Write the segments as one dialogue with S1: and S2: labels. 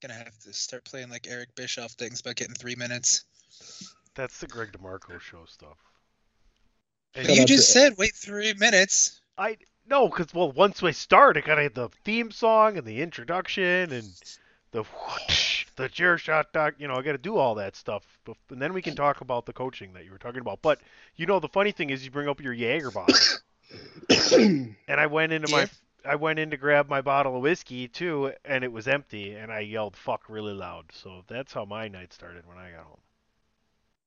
S1: gonna have to start playing like Eric Bischoff things about getting three minutes.
S2: That's the Greg DeMarco show stuff.
S1: But you just said wait three minutes.
S2: I no, because well, once we start, I gotta have the theme song and the introduction and the whoosh, the chair shot doc. You know, I gotta do all that stuff, and then we can talk about the coaching that you were talking about. But you know, the funny thing is, you bring up your Jaeger bottle, and I went into yeah. my I went in to grab my bottle of whiskey too, and it was empty, and I yelled "fuck" really loud. So that's how my night started when I got home.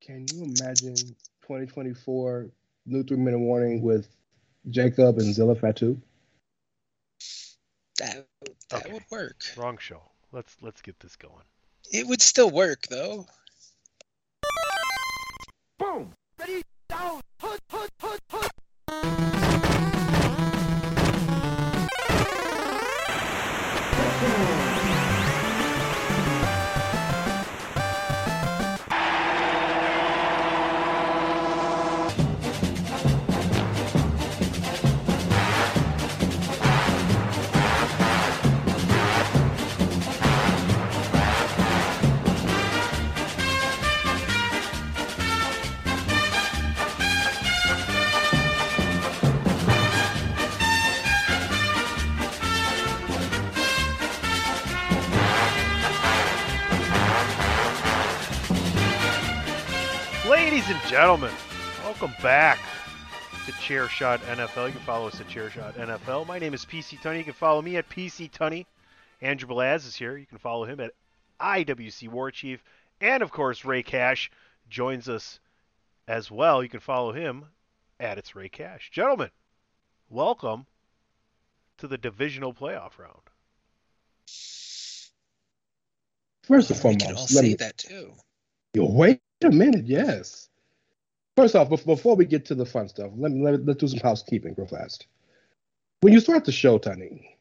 S3: Can you imagine 2024 new three minute warning with Jacob and Zilla Fatu?
S1: That that okay. would work.
S2: Wrong show. Let's let's get this going.
S1: It would still work though.
S2: Gentlemen, welcome back to Chairshot NFL. You can follow us at Chairshot NFL. My name is PC Tunney. You can follow me at PC Tunney. Andrew Belaz is here. You can follow him at IWC War Chief. And of course, Rey Cash joins us as well. You can follow him at It's Rey Cash. Gentlemen, welcome to the divisional playoff round.
S3: First and foremost,
S1: we can all say me, that too.
S3: You wait a minute, yes. First off, before we get to the fun stuff, let me let, us do some housekeeping real fast. When you start the show, Tony,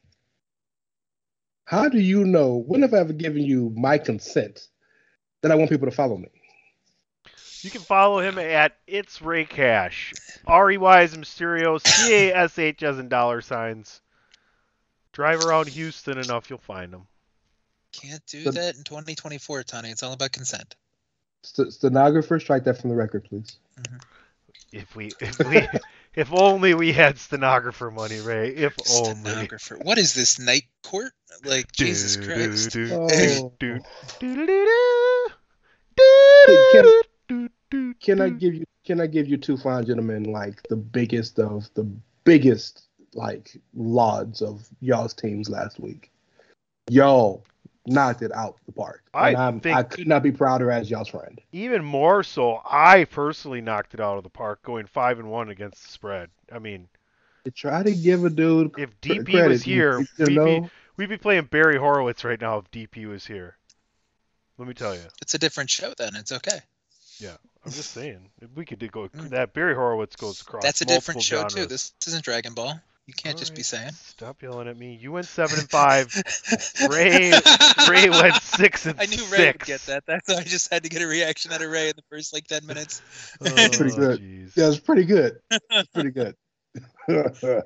S3: how do you know? When have I ever given you my consent that I want people to follow me?
S2: You can follow him at It's Rey Cash. R E Y as Mysterio, C A S H as in dollar signs. Drive around Houston enough, you'll find him.
S1: Can't do that in 2024, Tony. It's all about consent.
S3: St- stenographer, strike that from the record, please.
S2: Mm-hmm. If we, if we, if only we had stenographer money, Rey. If
S1: stenographer. only. What is this night court? Like do, Jesus Christ. Do,
S3: oh. can, can I give you? Can I give you two fine gentlemen like the biggest of the biggest like lauds of y'all's teams last week? Y'all knocked it out the park. I think I could not be prouder as y'all's friend.
S2: Even more so, I personally knocked it out of the park, going five and one against the spread. I mean,
S3: to try to give a dude
S2: if DP credit, was here, we'd be, we'd be playing Barry Horowitz right now if DP was here. Let me tell you,
S1: it's a different show. Then it's okay.
S2: Yeah, I'm just saying we could go mm. that Barry Horowitz goes across.
S1: That's
S2: a
S1: different show
S2: genres.
S1: too. This isn't Dragon Ball. You can't All just right. be saying.
S2: Stop yelling at me. You went seven and five. Rey Rey went six and
S1: I knew
S2: six.
S1: Rey would get that. That's why I just had to get a reaction out of Rey in the first like ten minutes.
S3: oh, pretty good. Geez. Yeah, it's pretty good. pretty good.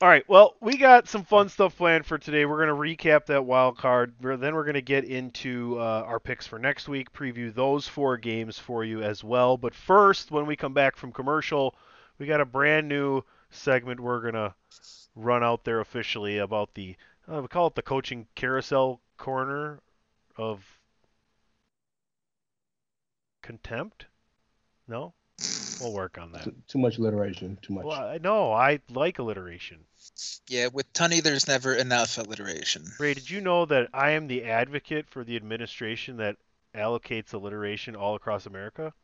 S2: All right. Well, we got some fun stuff planned for today. We're going to recap that wild card. Then we're going to get into uh, our picks for next week, preview those four games for you as well. But first, when we come back from commercial, we got a brand new segment we're gonna run out there officially about the Uh, we call it the coaching carousel corner of contempt. No, we'll work on that.
S3: Too, too much alliteration. Too much.
S2: Well, I know I like alliteration.
S1: Yeah, with Tunney, there's never enough alliteration.
S2: Rey, did you know that I am the advocate for the administration that allocates alliteration all across America?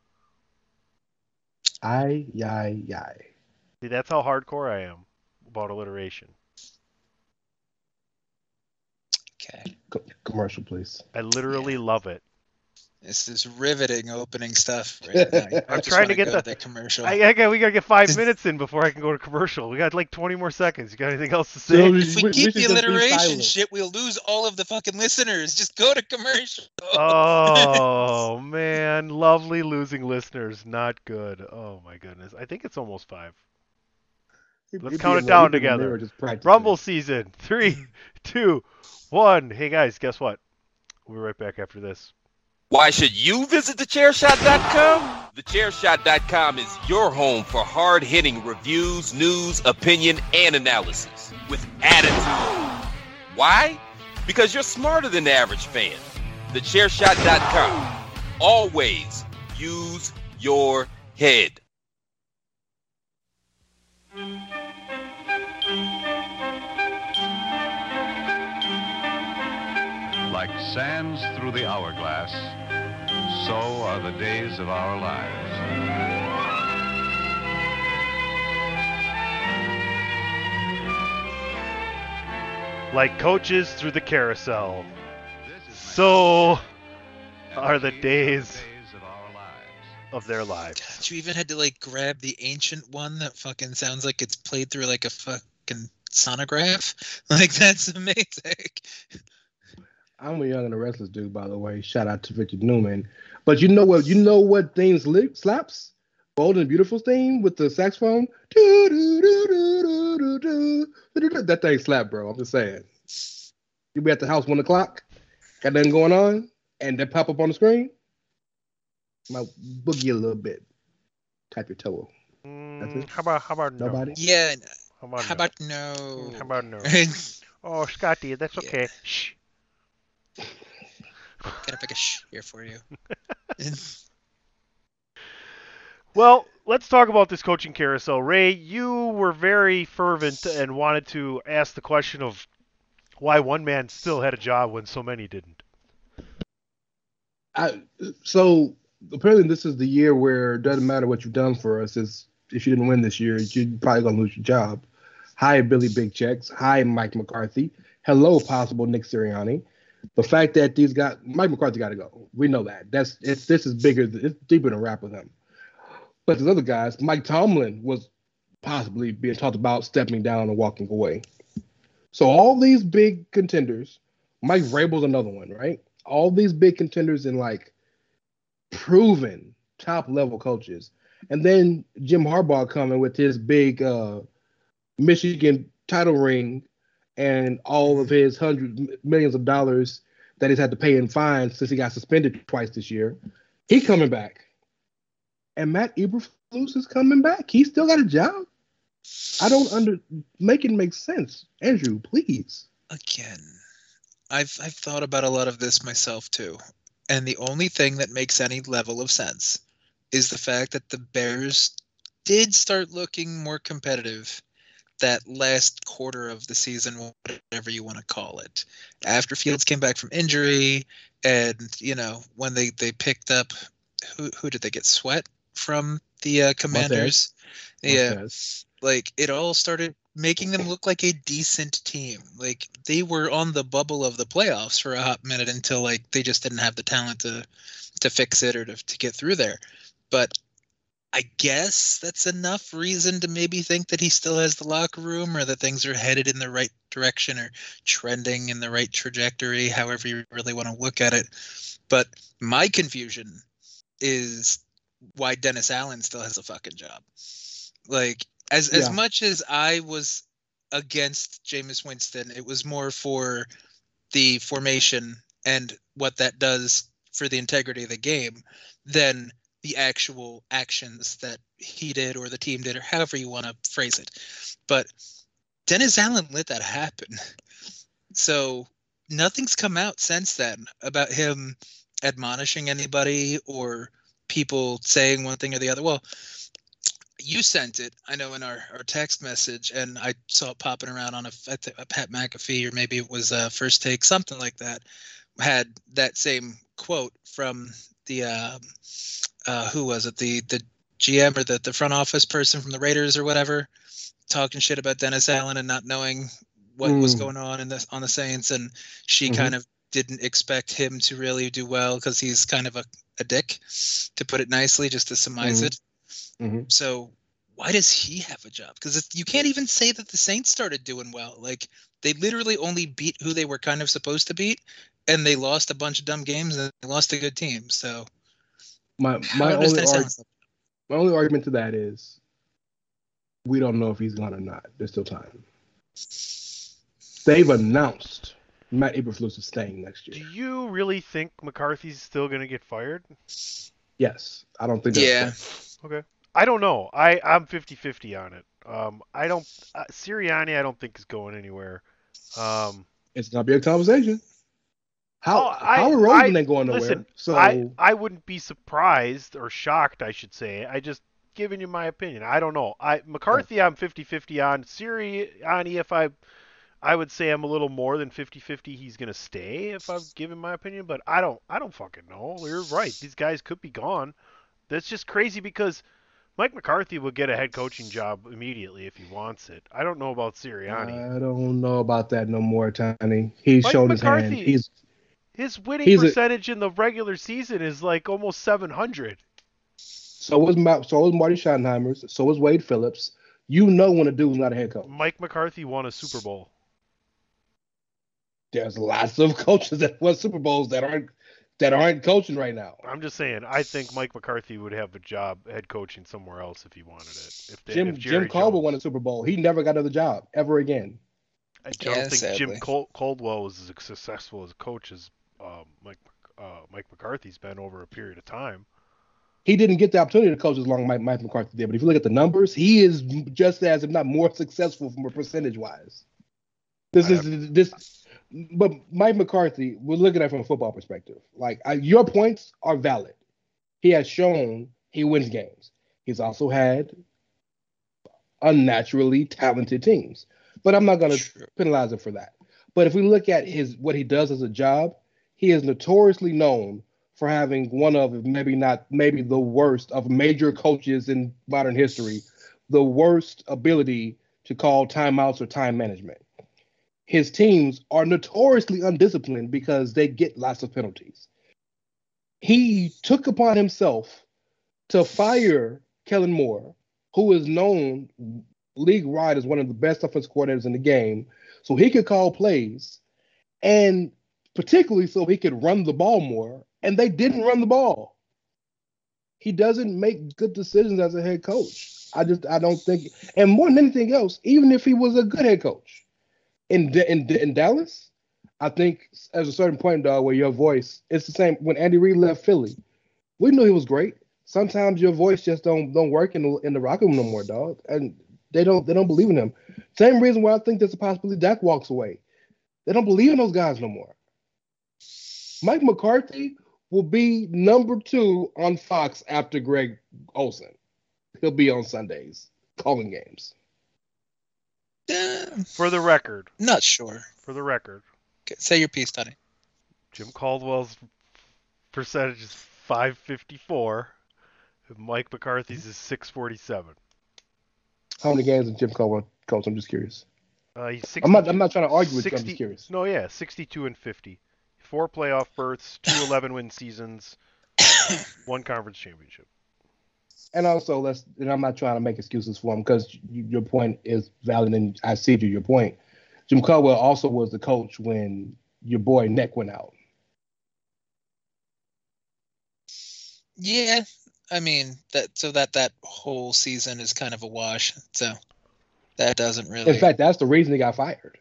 S3: I, yai, yai.
S2: See, that's how hardcore I am about alliteration.
S1: Okay.
S3: Co- commercial, please.
S2: I literally love it.
S1: This is riveting opening stuff right now. I
S2: I'm trying to get
S1: go
S2: the-
S1: that commercial.
S2: I, I got, we gotta get five minutes in before I can go to commercial. We got like 20 more seconds. You got anything else to say?
S3: So-
S1: if we,
S3: we- we
S1: keep
S3: should
S1: the alliteration shit, we'll lose all of the fucking listeners. Just go to commercial.
S2: oh man, lovely losing listeners. Not good. Oh my goodness. I think it's almost five. Let's count it down
S3: a- it'd be a
S2: together.
S3: just.
S2: Rumble season. Three, two, one. Hey guys, guess what? We'll be right back after this.
S4: Why should you visit thechairshot.com? Thechairshot.com is your home for hard hitting reviews, news, opinion, and analysis with attitude. Why? Because you're smarter than the average fan. Thechairshot.com. Always use your head.
S5: Like sands through the hourglass, so are the days of our lives.
S2: Like coaches through the carousel. So are the days
S5: of our lives.
S2: of their lives.
S1: God, you even had to like grab the ancient one that fucking sounds like it's played through like a fucking sonograph. Like that's amazing.
S3: I'm a young and a restless dude, by the way. Shout out to Richard Newman. But you know what? You know what themes li- slaps? Bold and beautiful theme with the saxophone. That thing slap, bro. I'm just saying. You be at the house one o'clock, got nothing going on, and then pop up on the screen. Might boogie a little bit. Tap your toe.
S2: That's mm,
S3: it.
S2: How about how about
S3: nobody? No?
S1: Yeah.
S2: How about
S1: how
S2: no?
S1: About no?
S2: How about no? oh, Scotty, that's okay.
S1: Yeah.
S2: Shh. Shh.
S1: pick a sh here for you.
S2: Well, let's talk about this coaching carousel. Rey, you were very fervent and wanted to ask the question of why one man still had a job when so many didn't.
S3: I, so apparently this is the year where it doesn't matter what you've done for us. Is if you didn't win this year, you're probably gonna lose your job. Hi, Billy Big Checks. Hi, Mike McCarthy. Hello, possible Nick Sirianni. The fact that these guys, Mike McCarthy, got to go. We know that. That's it's this is bigger. It's deeper than rap with him. But there's other guys. Mike Tomlin was possibly being talked about stepping down and walking away. So all these big contenders, Mike Vrabel's another one, right? All these big contenders and like proven top level coaches, and then Jim Harbaugh coming with his big uh, Michigan title ring and all of his hundreds millions of dollars that he's had to pay in fines since he got suspended twice this year. He coming back, and Matt Eberflus is coming back. He still got a job. I don't under make it make sense, Andrew. Please.
S1: Again, I've I've thought about a lot of this myself too, and the only thing that makes any level of sense is the fact that the Bears did start looking more competitive that last quarter of the season, whatever you want to call it. After Fields came back from injury, and you know when they they picked up, who who did they get? Sweat from the uh, Commanders. Yeah,
S3: Montez.
S1: like it all started making them look like a decent team. Like they were on the bubble of the playoffs for a hot minute until like they just didn't have the talent to to fix it or to, to get through there. But I guess that's enough reason to maybe think that he still has the locker room or that things are headed in the right direction or trending in the right trajectory, however you really want to look at it. But my confusion is why Dennis Allen still has a fucking job. Like as as much as I was against Jameis Winston, it was more for the formation and what that does for the integrity of the game than the actual actions that he did or the team did or however you want to phrase it. But Dennis Allen let that happen. So nothing's come out since then about him admonishing anybody or people saying one thing or the other. Well, you sent it, I know, in our, our text message, and I saw it popping around on a, a Pat McAfee, or maybe it was a First Take, something like that, had that same quote from the, uh, uh, who was it, the the GM or the, the front office person from the Raiders or whatever, talking shit about Dennis Allen and not knowing what was
S3: Mm.
S1: going on in the on the Saints, and she
S3: Mhm.
S1: kind of didn't expect him to really do well because he's kind of a, a dick, to put it nicely, just to surmise
S3: Mhm.
S1: it.
S3: Mhm.
S1: So why does he have a job? Because you can't even say that the Saints started doing well. Like they literally only beat who they were kind of supposed to beat, and they lost a bunch of dumb games and they lost a good team. So
S3: My my only
S1: Dennis
S3: arg-
S1: Allen stop?
S3: my only argument to that is we don't know if he's gone or not. There's still time. They've announced Matt Eberflus is staying next year.
S2: Do you really think McCarthy's still going to get fired?
S3: Yes, I don't think. That's
S1: Yeah.
S3: fair.
S2: I don't know. I I'm 50-50 on it. Um, I don't uh, Sirianni. I don't think is going anywhere. Um,
S3: it's gonna be a conversation. How
S2: Oh, I-
S3: Howard Roseman
S2: I-
S3: ain't going nowhere.
S2: listen,
S3: so
S2: I I wouldn't be surprised or shocked, I should say. I just giving you my opinion. I don't know. I McCarthy I'm 50-50 on. Sirianni if I I would say I'm a little more than 50-50 he's going to stay if I'm giving my opinion, but I don't I don't fucking know. You're right. These guys could be gone. That's just crazy because Mike McCarthy will get a head coaching job immediately if he wants it. I don't know about Sirianni.
S3: I don't know about that no more, Tony. He's
S2: Mike
S3: shown his hand. He's
S2: His winning
S3: He's a-
S2: percentage in the regular season is like almost 700.
S3: so was Ma- so was Marty Schottenheimer's. So was Wade Phillips. You know when a dude's not a head coach.
S2: Mike McCarthy won a Super Bowl.
S3: There's lots of coaches that won Super Bowls that aren't that aren't coaching right now.
S2: I'm just saying, I think Mike McCarthy would have a job head coaching somewhere else if he wanted it. If, they,
S3: Jim
S2: if
S3: Jim Caldwell
S2: Jones-
S3: won a Super Bowl. He never got another job ever again.
S2: I don't
S1: Yeah,
S2: think Jim. Col- Caldwell was as successful as a coach as uh, Mike uh, Mike McCarthy's been over a period of time.
S3: He didn't get the opportunity to coach as long as Mike, Mike McCarthy did. But if you look at the numbers, he is just as, if not more, successful from a percentage wise. This
S2: I
S3: is this, but Mike McCarthy. We're looking at it from a football perspective. Like I, your points are valid. He has shown he wins games. He's also had unnaturally talented teams. But I'm not going to penalize him for that. But if we look at his what he does as a job, he is notoriously known for having one of, maybe not, maybe the worst of major coaches in modern history, the worst ability to call timeouts or time management. His teams are notoriously undisciplined because they get lots of penalties. He took upon himself to fire Kellen Moore, who is known league wide as one of the best offensive coordinators in the game, so he could call plays, and particularly so he could run the ball more. And they didn't run the ball. He doesn't make good decisions as a head coach. I just I don't think, and more than anything else, even if he was a good head coach in in, in Dallas, I think at a certain point, dog, where your voice it's the same when Andy Reid left Philly. We knew he was great. Sometimes your voice just don't don't work in the in the rocket room no more, dog, and they don't they don't believe in him. Same reason why I think there's a possibility Dak walks away. They don't believe in those guys no more. Mike McCarthy will be number two on Fox after Greg Olsen. He'll be on Sundays calling games.
S1: Eh,
S2: For the record,
S1: not sure.
S2: for the record,
S1: Okay, Say your piece, Tony.
S2: Jim Caldwell's percentage is 554. and Mike McCarthy's is 647.
S3: How many games did Jim Caldwell coach? I'm just curious.
S2: Uh, he's 60,
S3: I'm not. I'm not trying to argue with you. I'm just curious.
S2: No, yeah, 62 and 50. Four playoff berths, two 11 win seasons, one conference championship.
S3: And also, let's. And I'm not trying to make excuses for him because your point is valid, and I see to your point. Jim Caldwell also was the coach when your boy Neck went out.
S1: Yeah, I mean that. So that that whole season is kind of a wash. So that doesn't really.
S3: In fact, that's the reason he got fired.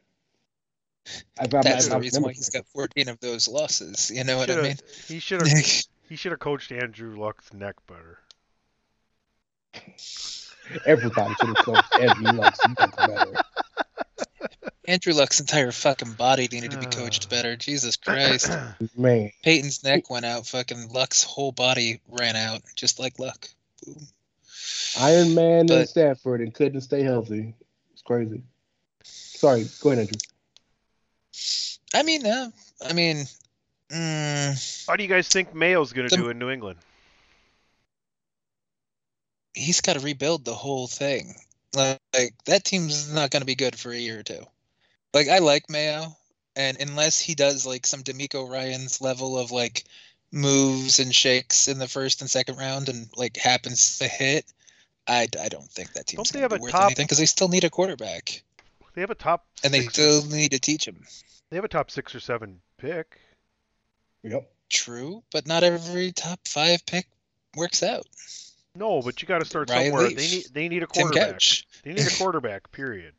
S3: If I'm-
S1: that's
S3: if
S1: the
S3: I
S1: reason why he's got 14 of those losses. You know what I mean?
S2: He should have he should have coached Andrew Luck's neck better.
S3: Everybody should have coached Andrew Luck's neck better.
S1: Andrew Luck's entire fucking body needed to be coached better. Uh. Jesus Christ.
S3: Man,
S1: Peyton's neck went out. Fucking Luck's whole body ran out, just like Luck. Boom.
S3: Iron Man in
S1: But-
S3: Stanford and couldn't stay healthy. It's crazy. Sorry, go ahead, Andrew.
S1: I mean, uh, I mean, mm,
S2: How do you guys think Mayo's going to do in New England?
S1: he's got to rebuild the whole thing. Like, like that team's not going to be good for a year or two. Like I like Mayo, and unless he does like some DeMeco Ryans level of like moves and shakes in the first and second round, and like happens to hit, I, I don't think that team's
S2: they
S1: going to
S2: have
S1: be
S2: a
S1: worth
S2: top-
S1: anything because they still need a quarterback,
S2: They have a top
S1: and they still need to teach him.
S2: they have a top six or seven pick.
S3: Yep.
S1: True, but not every top five pick works out.
S2: No, but you got to start
S1: Ryan
S2: somewhere.
S1: Leaf,
S2: They need they need a
S1: Tim
S2: quarterback.
S1: Couch.
S2: They need a quarterback. Period.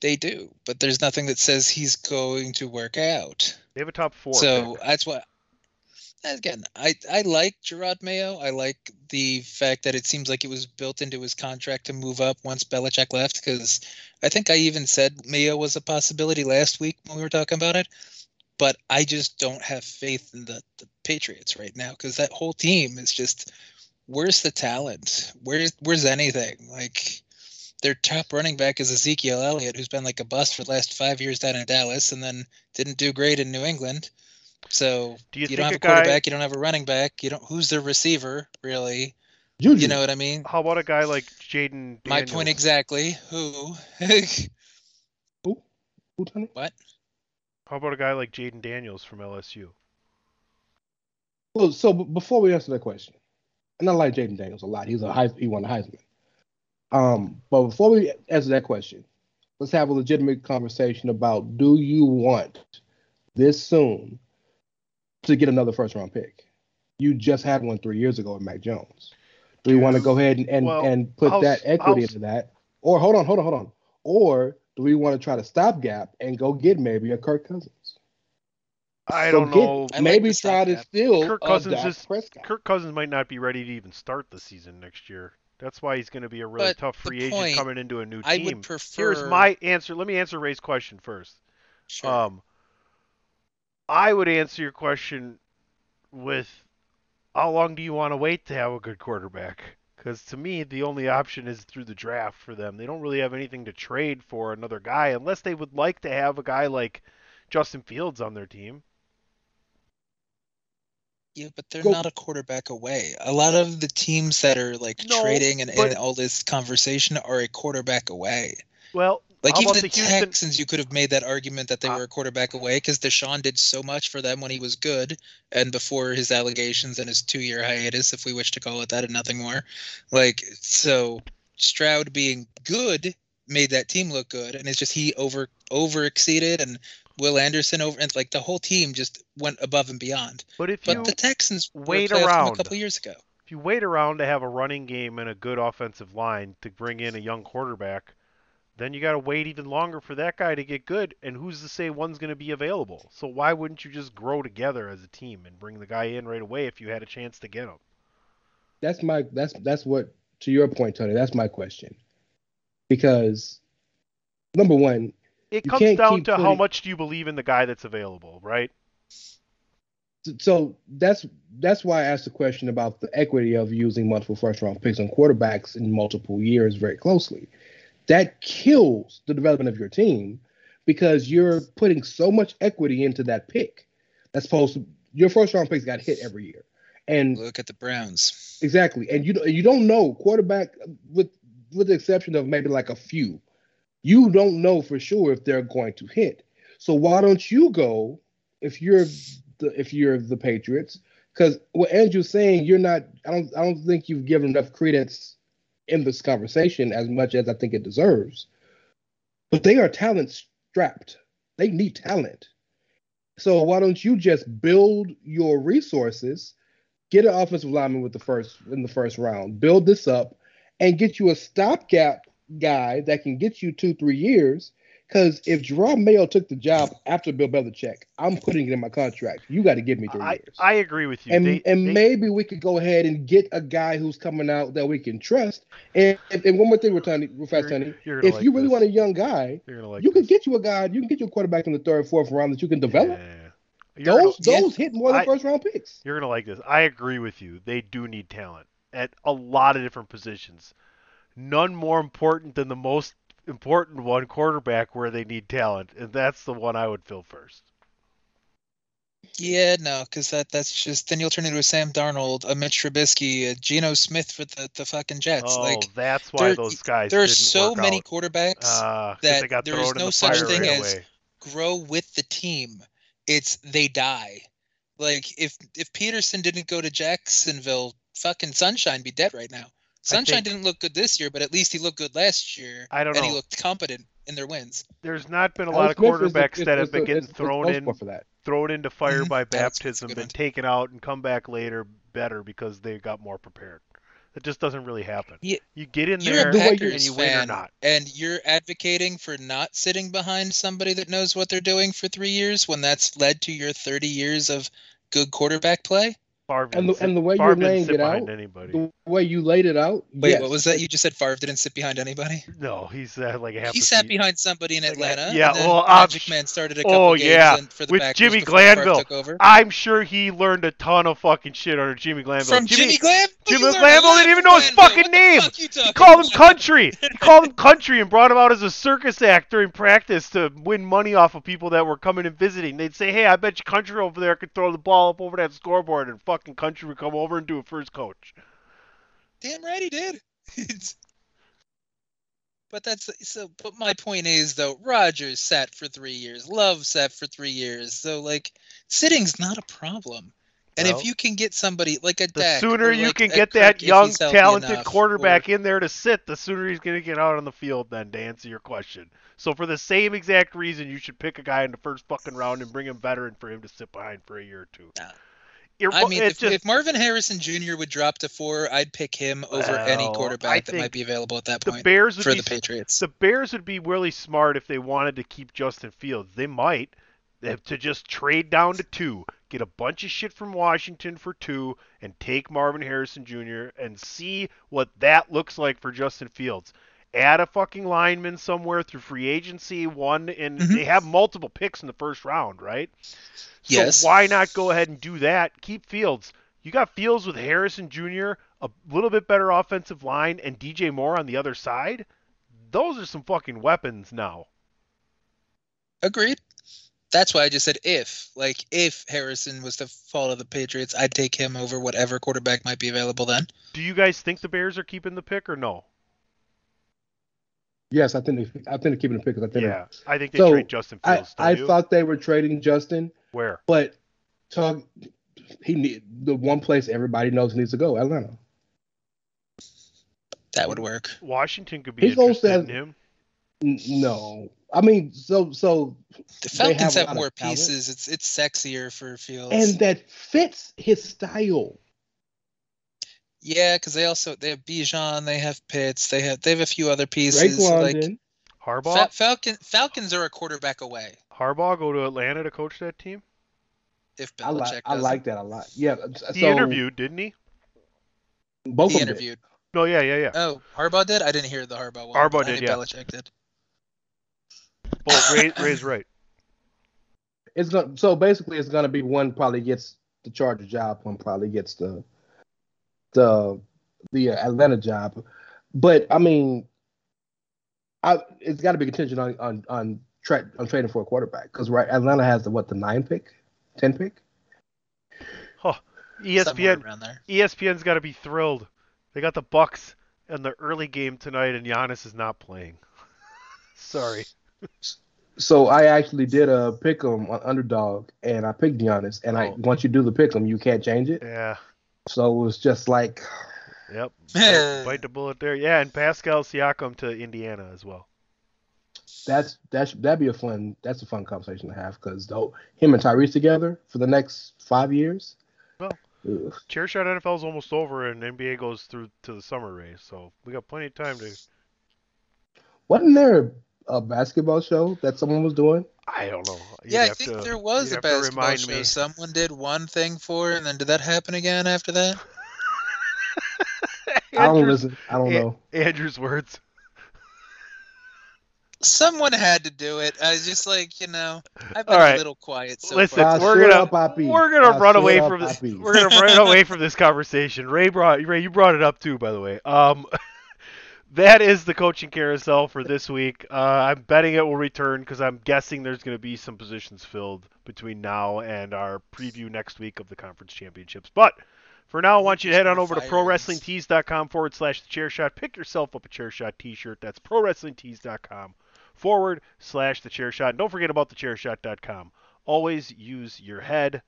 S1: They do, but there's nothing that says he's going to work out.
S2: They have a top four.
S1: so
S2: pick.
S1: that's what. Again, I I like Gerard Mayo. I like the fact that it seems like it was built into his contract to move up once Belichick left. Because I think I even said Mayo was a possibility last week when we were talking about it. But I just don't have faith in the, the Patriots right now because that whole team is just. Where's the talent? Where's where's anything? Like their top running back is Ezekiel Elliott, who's been like a bust for the last five years down in Dallas, and then didn't do great in New England. So
S2: Do you
S1: you, don't have
S2: a
S1: a
S2: guy-
S1: quarterback, you don't have a running back, you don't. Who's the receiver really?
S3: Juju.
S1: You know what I mean?
S2: How about a guy like Jayden?
S1: My point exactly. Who?
S3: Who, Tony?
S1: what?
S2: How about a guy like Jayden Daniels from LSU?
S3: Well, so before we answer that question, and I like Jayden Daniels a lot. He's a high, he won the Heisman. Um, but before we answer that question, let's have a legitimate conversation about: Do you want this soon to get another first round pick? You just had one three years ago with Mac Jones. Do we want to go ahead and and,
S2: Well,
S3: and put
S2: how's-
S3: that equity
S2: how's-
S3: into that, or hold on, hold on, hold on, or do we want to try to stopgap and go get maybe a Kirk Cousins?
S2: I
S3: So
S2: don't
S3: get-
S2: know.
S1: I like
S3: maybe
S1: the
S3: try to
S1: stopgap.
S3: steal
S2: Kirk Cousins is-
S3: Prescott.
S2: Kirk Cousins might not be ready to even start the season next year. That's why he's going to be a really
S1: But
S2: tough
S1: the
S2: free agent coming into a new team.
S1: I
S2: team.
S1: would prefer.
S2: Here's my answer. Let me answer Rey's question first.
S1: Sure.
S2: Um, I would answer your question with how long do you want to wait to have a good quarterback? Because to me, the only option is through the draft for them. They don't really have anything to trade for another guy unless they would like to have a guy like Justin Fields on their team.
S1: yeah, but they're
S3: Go-
S1: not a quarterback away. A lot of the teams that are like
S2: No,
S1: trading and,
S2: but-
S1: and all this conversation are a quarterback away.
S2: Well,
S1: Like
S2: how
S1: even the,
S2: the Houston?
S1: Texans, you could have made that argument that they
S2: Uh,
S1: were a quarterback away because Deshaun did so much for them when he was good and before his allegations and his two-year hiatus, if we wish to call it that, and nothing more. Like so, Stroud being good made that team look good, and it's just he over over exceeded and Will Anderson over and like the whole team just went above and beyond.
S2: But if
S1: But
S2: you
S1: the Texans
S2: wait
S1: a playoff team
S2: around.
S1: a couple years ago.
S2: if you wait around to have a running game and a good offensive line to bring in a young quarterback, then you got to wait even longer for that guy to get good. And who's to say one's going to be available? So why wouldn't you just grow together as a team and bring the guy in right away if you had a chance to get him?
S3: that's my that's that's what to your point, Tony. That's my question. Because number one,
S2: It comes down to how much do you believe in the guy that's available, right?
S3: so that's that's why I asked the question about the equity of using multiple first round picks on quarterbacks in multiple years very closely. That kills the development of your team because you're putting so much equity into that pick. That's supposed to your first round picks got hit every year. And
S1: Look at the Browns.
S3: Exactly, and you you don't know quarterback with with the exception of maybe like a few. You don't know for sure if they're going to hit. So why don't you go if you're the if you're the Patriots? Because what Andrew's saying, you're not. I don't. I don't think you've given enough credence in this conversation as much as I think it deserves. But they are talent strapped. They need talent. So why don't you just build your resources? get an offensive lineman with the first in the first round, build this up, and get you a stopgap guy that can get you two, three years, Because if Jerome Mayo took the job after Bill Belichick, I'm putting it in my contract. You got to give me three
S2: I,
S3: years.
S2: I agree with you.
S3: and
S2: They-
S3: and
S2: they-
S3: maybe we could go ahead and get a guy who's coming out that we can trust. And, and, one more thing, Tony, real fast, Tony. If
S2: like
S3: you really
S2: this.
S3: want a young guy,
S2: like
S3: you can
S2: this.
S3: get you a guy. You can get you a quarterback in the third, fourth round that you can develop.
S2: Yeah. You're gonna-
S3: Those those hit more than
S2: I-
S3: first round picks.
S2: You're gonna like this. I agree with you. They do need talent at a lot of different positions. None more important than the most important one, quarterback, where they need talent, and that's the one I would fill first.
S1: Yeah, no, because that that's just then you'll turn into a Sam Darnold, a Mitch Trubisky, a Geno Smith for the, the fucking Jets.
S2: oh,
S1: like
S2: that's why those guys.
S1: there are so many
S2: out.
S1: quarterbacks
S2: Uh,
S1: that
S2: they got
S1: there
S2: thrown
S1: no
S2: the
S1: such thing
S2: right
S1: as
S2: away.
S1: grow with the team. It's they die. Like if if Pederson didn't go to Jacksonville, fucking Sunshine be dead right now. Sunshine
S2: think-
S1: didn't look good this year, but at least he looked good last year.
S2: I don't
S1: and he looked competent in their wins.
S2: There's not been a
S3: Alex
S2: lot of
S3: Smith is the-
S2: quarterbacks
S3: is-
S2: that
S3: is
S2: have been getting
S3: is- is
S2: thrown
S3: no
S2: in
S3: for that.
S2: thrown into fire by
S1: Alex Smith's a
S2: baptism,
S1: good
S2: been taken out, and come back later better because they got more prepared. That just doesn't really happen.
S1: Yeah,
S2: You get in
S1: You're
S2: there
S3: the way
S2: and you win or not.
S1: and you're advocating for not sitting behind somebody that knows what they're doing for three years when that's led to your 30 years of good quarterback play.
S2: Favre
S3: And the- and the way
S2: Favre
S3: you're laying it out,
S2: anybody.
S3: The way you laid it out.
S1: Wait,
S3: yes.
S1: what was that? You just said Favre didn't sit behind anybody.
S2: No, he's uh, like a half
S1: He
S2: a
S1: sat
S2: seat.
S1: behind somebody in
S2: Like,
S1: Atlanta.
S2: yeah,
S1: and then
S2: well,
S1: Magic
S2: obvi-
S1: Man started a couple
S2: Oh,
S1: games
S2: yeah,
S1: for the
S2: with
S1: Packers
S2: Jimmy
S1: before Favre
S2: Glanville.
S1: took over.
S2: I'm sure he learned a ton of fucking shit under Jimmy Glanville.
S1: From Jimmy, Glanville.
S2: Jimmy
S1: You
S2: Glanville didn't even know his
S1: Glanville.
S2: fucking
S1: What the
S2: name.
S1: fuck you
S2: He
S1: talking
S2: called him country. He called him country and brought him out as a circus act during practice to win money off of people that were coming and visiting. They'd say, "Hey, I bet you country over there could throw the ball up over that scoreboard," and fucking country would come over and do it for his coach.
S1: Damn right he did. But that's so. But my point is though, Rodgers sat for three years. Love sat for three years. So like, sitting's not a problem. And
S2: Well,
S1: if you can get somebody like a
S2: The
S1: Dak,
S2: sooner you
S1: like
S2: can get
S1: Kirk
S2: that young, talented
S1: enough,
S2: quarterback
S1: or-
S2: in there to sit, the sooner he's going to get out on the field. Then to answer your question. So for the same exact reason, you should pick a guy in the first fucking round and bring him veteran for him to sit behind for a year or two.
S1: Nah.
S2: You're-
S1: I mean, if,
S2: just,
S1: if Marvin Harrison Jr. would drop to four, I'd pick him over any
S2: Well, I
S1: quarterback that might be available at that
S2: the
S1: point
S2: Bears would
S1: for
S2: be
S1: the Patriots.
S2: the Bears would be really smart if they wanted to keep Justin Fields. They might have to just trade down to two, get a bunch of shit from Washington for two, and take Marvin Harrison Jr. and see what that looks like for Justin Fields. Add a fucking lineman somewhere through free agency, one, and
S1: Mhm.
S2: they have multiple picks in the first round, right? So
S1: Yes.
S2: why not go ahead and do that? Keep Fields. You got Fields with Harrison Jr., a little bit better offensive line, and DJ Moore on the other side. Those are some fucking weapons now.
S1: Agreed. That's why I just said if. Like, if Harrison was to fall to the Patriots, I'd take him over whatever quarterback might be available then.
S2: Do you guys think the Bears are keeping the pick or no?
S3: Yes, I think they, I think they're keeping the pick. 'cause I think
S2: Yeah, I think they
S3: So,
S2: trade Justin
S3: I,
S2: Fields. don't
S3: I thought they were trading Justin,
S2: Where?
S3: but talk. He need the one place everybody knows needs to go, Atlanta.
S1: That would work.
S2: Washington could be
S3: He's also
S2: interested in him.
S3: N- No, I mean, so so,
S1: The
S3: They have
S1: Falcons have,
S3: lot of
S1: more
S3: talent.
S1: pieces. It's it's sexier for Fields.
S3: and that fits his style.
S1: Yeah, because they also they have Bijan, they have Pitts, they have they have a few other pieces.
S3: Drake
S1: Like
S2: Harbaugh.
S1: Fa- Falcon Falcons are a quarterback away.
S2: Harbaugh go to Atlanta to coach that team.
S1: If
S3: I like
S1: Belichick
S3: I
S1: doesn't.
S3: like that a lot. Yeah,
S2: He
S3: so
S2: interviewed, didn't he?
S3: both
S1: He
S3: of them. did.
S1: interviewed.
S2: No, yeah, yeah, yeah.
S1: Oh, Harbaugh did. I didn't hear the Harbaugh one.
S2: Harbaugh
S1: I
S2: did,
S1: knew
S2: yeah.
S1: Belichick did.
S2: Well, Rey, Rey's right.
S3: It's going so basically it's gonna be one probably gets the Charger job, one probably gets the the the uh, Atlanta job. But I mean, I it's got to be contingent on on on, tra- on trading for a quarterback because right Atlanta has the what the nine pick, ten pick.
S2: Huh. ESPN
S1: around there.
S2: ESPN's got to be thrilled. They got the Bucks in the early game tonight, and Giannis is not playing. Sorry.
S3: So I actually did a pick 'em on underdog, and I picked Giannis. And I
S2: Oh.
S3: once you do the pick 'em, you can't change it.
S2: Yeah.
S3: So it was just like
S2: Yep. Bite, the bullet there. Yeah, and Pascal Siakam to Indiana as well.
S3: that's that's that'd be a fun that's a fun conversation to have because though him and Tyrese together for the next five years.
S2: Well,
S3: ugh.
S2: Chairshot NFL is almost over, and NBA goes through to the summer race, so we got plenty of time to.
S3: wasn't there a basketball show that someone was doing?
S2: I don't know. You'd
S1: yeah, I think
S2: to-
S1: there was
S2: you'd
S1: a
S2: have to
S1: basketball
S2: remind
S1: show.
S2: me.
S1: Someone did one thing for, and then did that happen again after that?
S3: I don't
S2: Andrew's-
S3: listen. I don't
S2: An-
S3: know.
S2: Andrew's words.
S1: Someone had to do it. I was just like, you know, I've been
S2: All right.
S1: a little quiet so
S2: Listen,
S1: far.
S2: We're gonna
S3: up,
S2: we're gonna run away
S3: up,
S2: from this. We're gonna run away from this conversation. Rey brought Rey, you brought it up too, by the way. Um, that is the coaching carousel for this week. Uh, I'm betting it will return because I'm guessing there's going to be some positions filled between now and our preview next week of the conference championships. But for now, I want you to head on over to prowrestlingtees.com forward slash the chair shot. Pick yourself up a chair shot t-shirt. That's prowrestlingtees.com forward slash the chair shot. And don't forget about the chairshot.com. Always use your head.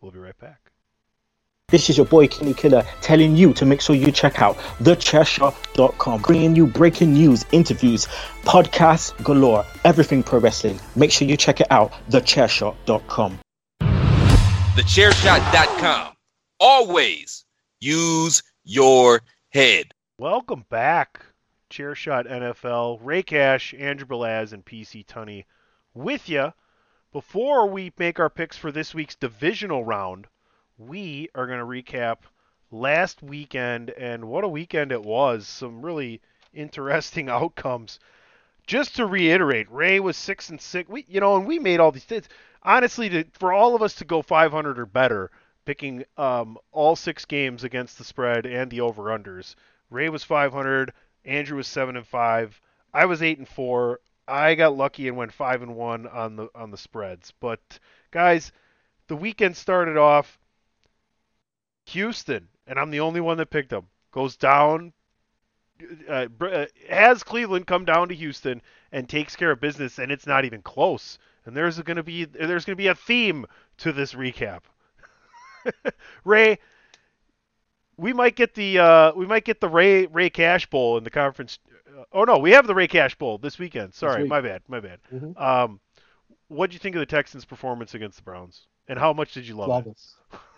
S2: We'll be right back.
S6: This is your boy Kenny Killer telling you to make sure you check out thechairshot.com, bringing you breaking news, interviews, podcasts galore, everything pro wrestling. Make sure you check it out, thechairshot.com.
S4: TheChairShot.com. Always use your head.
S2: Welcome back, Chairshot NFL. Rey Cash, Andrew Belaz, and PC Tunney with you. Before we make our picks for this week's divisional round, we are going to recap last weekend and what a weekend it was. Some really interesting outcomes. Just to reiterate, Rey was six and six. We, you know, and we made all these things. Honestly, to, for all of us to go 500 or better, picking um, all six games against the spread and the over unders. Rey was 500. Andrew was seven and five. I was eight and four. I got lucky and went five and one on the on the spreads. But guys, the weekend started off. Houston, and I'm the only one that picked them. Goes down. Uh, uh, has Cleveland come down to Houston and takes care of business, and it's not even close. And there's going to be there's going to be a theme to this recap. Rey, we might get the uh, we might get the Rey Rey Cash Bowl in the conference. uh, Oh no, we have the Rey Cash Bowl this weekend. Sorry,
S3: week.
S2: my bad, my bad.
S3: Mhm.
S2: Um, what do you think of the Texans' performance against the Browns, and how much did you love it?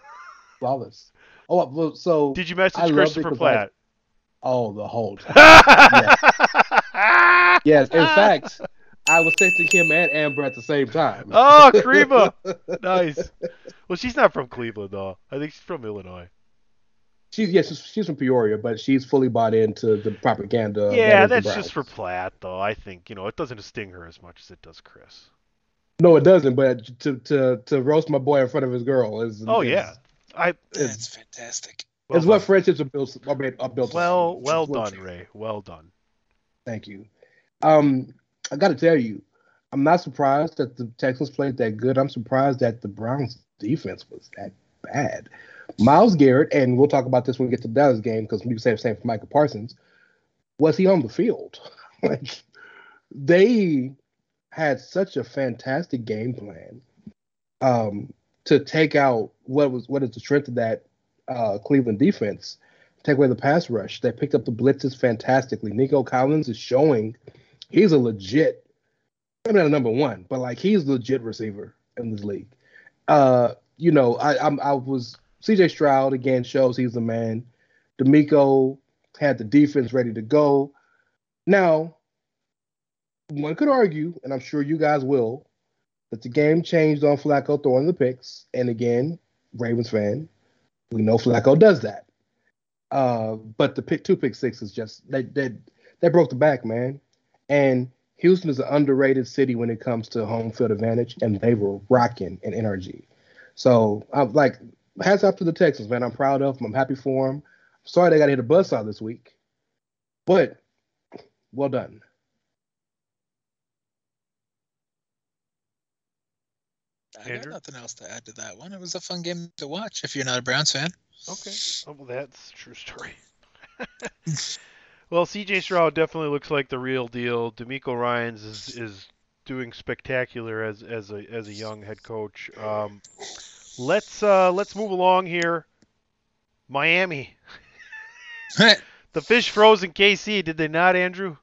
S3: Flawless. Oh, so
S2: Did you message
S3: I
S2: Christopher
S3: I-
S2: Platt?
S3: oh the whole time. yes, in fact, I was texting him and Amber at the same time.
S2: Oh, Kreba. nice. Well, she's not from Cleveland though. I think she's from Illinois.
S3: She's yes, she's, she's from Peoria, but she's fully bought into the propaganda.
S2: yeah,
S3: the
S2: that's just for. Platt though. I think you know it doesn't sting her as much as it does Chris.
S3: No, it doesn't. But to to to roast my boy in front of his girl is
S2: Oh
S3: is,
S2: yeah, I.
S1: That's fantastic.
S2: Well
S3: is what
S2: done.
S3: friendships are built are, made, are built.
S2: Well,
S3: upon.
S2: well
S3: What
S2: done, Rey. Well done.
S3: Thank you. Um, I got to tell you, I'm not surprised that the Texans played that good. I'm surprised that the Browns defense was that bad. Myles Garrett, and we'll talk about this when we get to the Dallas game because we say the same for Michael Parsons. Was he on the field? like they had such a fantastic game plan um, to take out what was what is the strength of that uh, Cleveland defense take away the pass rush. They picked up the blitzes fantastically. Nico Collins is showing he's a legit, maybe not a number one, but like he's a legit receiver in this league. Uh, you know, I I'm, I was CJ Stroud again shows he's the man. DeMeco had the defense ready to go. Now, one could argue, and I'm sure you guys will, that the game changed on Flacco throwing the picks. And again, Ravens fan, we know Flacco does that. Uh, but the pick two pick six is just they they broke the back, man. And Houston is an underrated city when it comes to home field advantage, and they were rocking in energy. So I'm like, hats off to the Texans, man. I'm proud of them. I'm happy for them. Sorry they got hit a buzzsaw this week, but well done.
S1: I got nothing else to add to that one. It was a fun game to watch if you're not a Browns fan.
S2: Okay. Oh, well, that's a true story. well, CJ Stroud definitely looks like the real deal. DeMeco Ryans is is doing spectacular as as a as a young head coach. Um, let's uh, let's move along here. Miami, the fish froze in KC. Did they not, Andrew?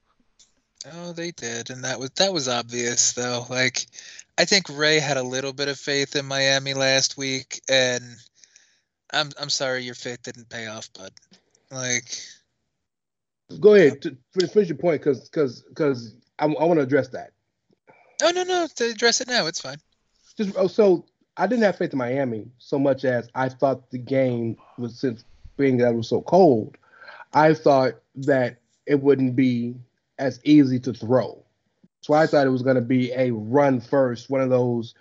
S1: Oh, they did, and that was that was obvious though. Like, I think Rey had a little bit of faith in Miami last week, and I'm I'm sorry your faith didn't pay off, bud. Like,
S3: Go ahead, to, finish, finish your point, because because because I, I want to address that.
S1: Oh no, no, to address it now, it's fine.
S3: Just oh, so I didn't have faith in Miami so much as I thought the game was since being that it was so cold. I thought that it wouldn't be as easy to throw. So I thought it was going to be a run first, one of those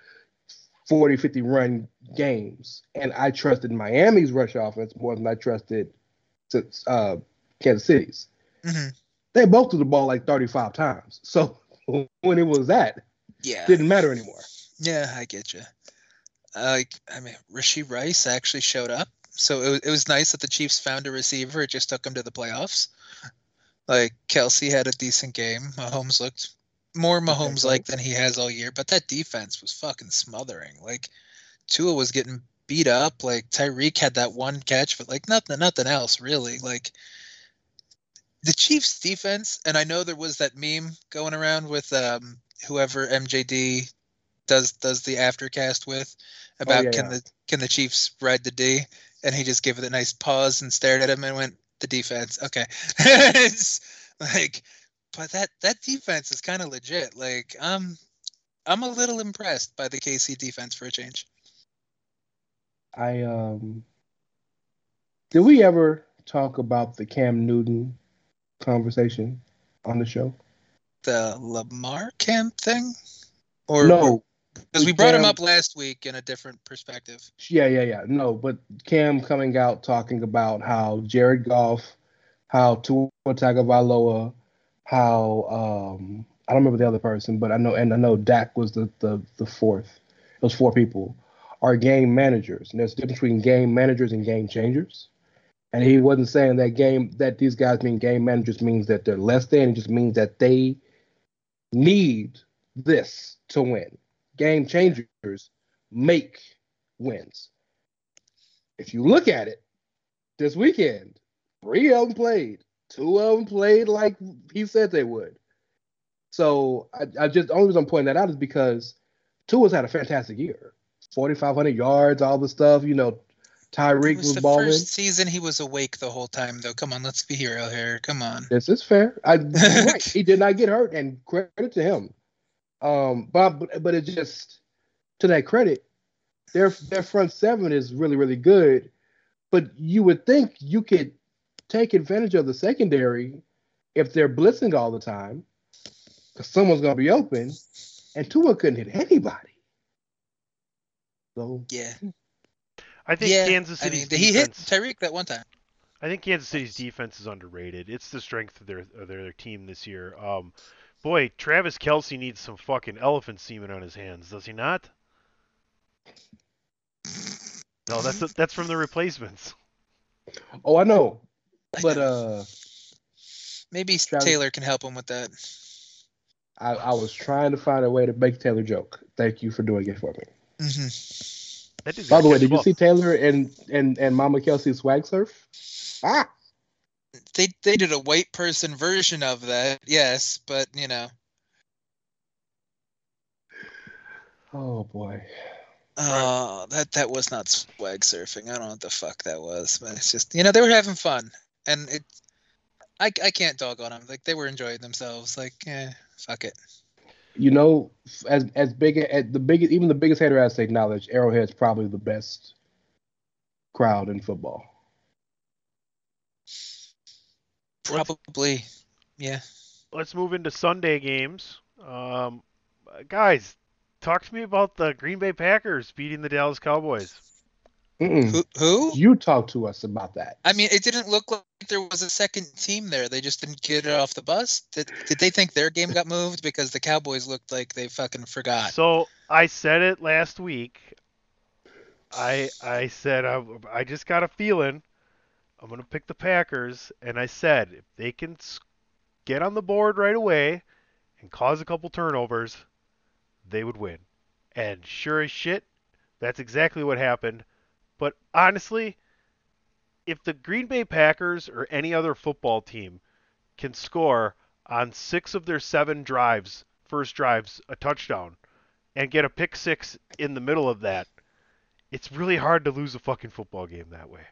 S3: 40, 50 run games. And I trusted Miami's rush offense more than I trusted uh, Kansas City's.
S1: hmm
S3: They both threw the ball like 35 times. So when it was that,
S1: Yeah.
S3: didn't matter anymore.
S1: Yeah, I get you. Like, I mean, Rashee Rice actually showed up, so it was, it was nice that the Chiefs found a receiver. It just took them to the playoffs. Like Kelce had a decent game. Mahomes looked more Mahomes like than he has all year, but that defense was fucking smothering. Like Tua was getting beat up. Like Tyreek had that one catch, but like nothing, nothing else really. Like the Chiefs defense, and I know there was that meme going around with um, whoever MJD does does the aftercast with about
S3: yeah,
S1: can
S3: yeah.
S1: the can the Chiefs ride the D, and he just gave it a nice pause and stared at him and went the defense. Okay, it's like, but that that defense is kind of legit. Like um, I'm a little impressed by the KC defense for a change.
S3: I um did we ever talk about the Cam Newton conversation on the show?
S1: The Lamar camp thing, or
S3: no.
S1: because we brought him up last week in a different perspective.
S3: Yeah, yeah, yeah. No, but Cam coming out talking about how Jared Goff, how Tua Tagovailoa, how um I don't remember the other person, but I know and I know Dak was the the, the fourth. Those four people are game managers. And there's a difference between game managers and game changers. And he wasn't saying that game that these guys mean game managers means that they're less than. It just means that they need this to win. Game changers make wins. If you look at it, this weekend, three of played. Two of them played like he said they would. So I, I just the only reason I'm pointing that out is because Tua's had a fantastic year. 4,500 yards, all the stuff. You know, Tyreek was,
S1: was the
S3: balling.
S1: first season he was awake the whole time, though. Come on, let's be real here. Come on.
S3: This is fair. I, right. He did not get hurt, and credit to him. Um, but but, but it just to that credit, their their front seven is really really good. But you would think you could take advantage of the secondary if they're blitzing all the time, because someone's gonna be open, and Tua couldn't hit anybody. So
S1: Yeah.
S2: I think
S1: yeah.
S2: Kansas
S1: I
S2: City's
S1: mean, he hit
S2: defense.
S1: Tyreek that one time.
S2: I think Kansas City's defense is underrated. It's the strength of their of their, their team this year. Um, boy, Travis Kelce needs some fucking elephant semen on his hands, does he not? No, that's that's from the replacements.
S3: oh, I know,
S1: I
S3: but uh,
S1: maybe
S3: Travis-
S1: Taylor can help him with that.
S3: I, I was trying to find a way to make Taylor joke. Thank you for doing it for me.
S1: hmm
S3: By the way, did you see Taylor and and and Mama Kelce swag surf? Ah,
S1: They they did a white person version of that, yes, but you know,
S3: oh boy.
S1: oh, that that was not swag surfing. I don't know what the fuck that was, but it's just you know they were having fun, and it. I, I can't dog on them. Like they were enjoying themselves. Like, eh, fuck it.
S3: You know, as as big as the biggest, even the biggest hater has to acknowledge Arrowhead's probably the best crowd in football.
S1: Probably, yeah.
S2: Let's move into Sunday games. Um, guys, talk to me about the Green Bay Packers beating the Dallas Cowboys.
S3: Mm-mm.
S1: Who? Who?
S3: You talked to us about that.
S1: I mean, it didn't look like there was a second team there. They just didn't get it off the bus. Did, did they think their game got moved because the Cowboys looked like they fucking forgot?
S2: So I said it last week. I I said I, I just got a feeling I'm gonna pick the Packers, and I said if they can get on the board right away and cause a couple turnovers, they would win. And sure as shit, that's exactly what happened. But honestly, if the Green Bay Packers or any other football team can score on six of their seven drives, first drives, a touchdown, and get a pick six in the middle of that, it's really hard to lose a fucking football game that way.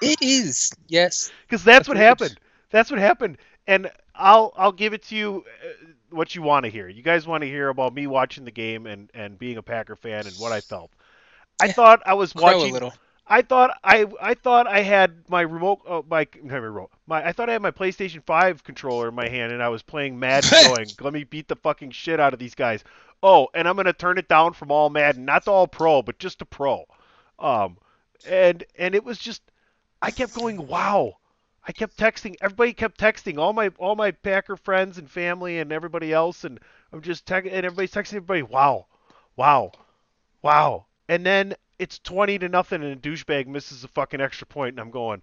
S1: It is. Yes.
S2: Because that's what happened. That's what happened. And I'll I'll give it to you. uh, what you want to hear. You guys want to hear about me watching the game and and being a Packer fan and what I felt. I thought I was watching.
S1: little.
S2: I thought I I thought I had my remote oh, my not remote my I thought I had my PlayStation 5 controller in my hand and I was playing Madden going let me beat the fucking shit out of these guys. Oh, and I'm gonna turn it down from all Madden, not to all Pro, but just to Pro. Um, and and it was just I kept going wow. I kept texting. Everybody kept texting. All my all my Packer friends and family and everybody else, and I'm just text and everybody's texting everybody. Wow, wow, wow. And then it's 20 to nothing, and a douchebag misses a fucking extra point, and I'm going,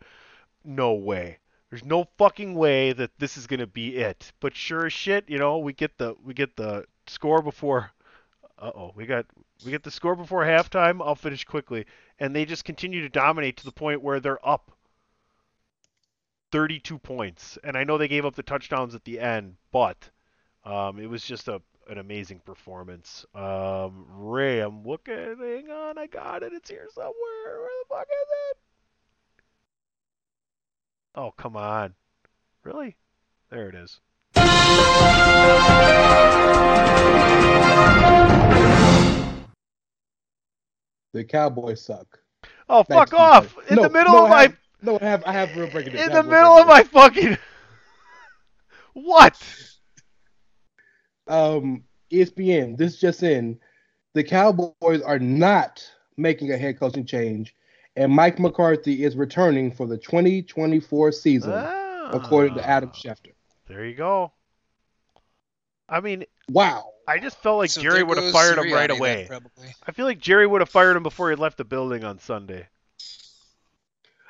S2: no way. There's no fucking way that this is gonna be it. But sure as shit, you know, we get the we get the score before. Uh oh, we got we get the score before halftime. I'll finish quickly, and they just continue to dominate to the point where they're up 32 points. And I know they gave up the touchdowns at the end, but um, it was just a an amazing performance. Um, Rey, I'm looking. Hang on, I got it. It's here somewhere. Where the fuck is it? Oh, come on. Really? There it is.
S3: The Cowboys suck.
S2: Oh, fuck off!
S3: point.
S2: In
S3: No,
S2: the middle
S3: no,
S2: of
S3: I
S2: my
S3: no, I have I have real breaking
S2: in the middle of my fucking what?
S3: News. um ESPN. This just in, the Cowboys are not making a head coaching change, and Mike McCarthy is returning for the 2024 season, according to Adam
S2: Ah,
S3: Schefter.
S2: There you go. I mean,
S3: Wow.
S2: I just felt like
S1: So
S2: Jerry would have
S1: goes
S2: fired him right away. I feel like Jerry would have fired him before he left the building on Sunday.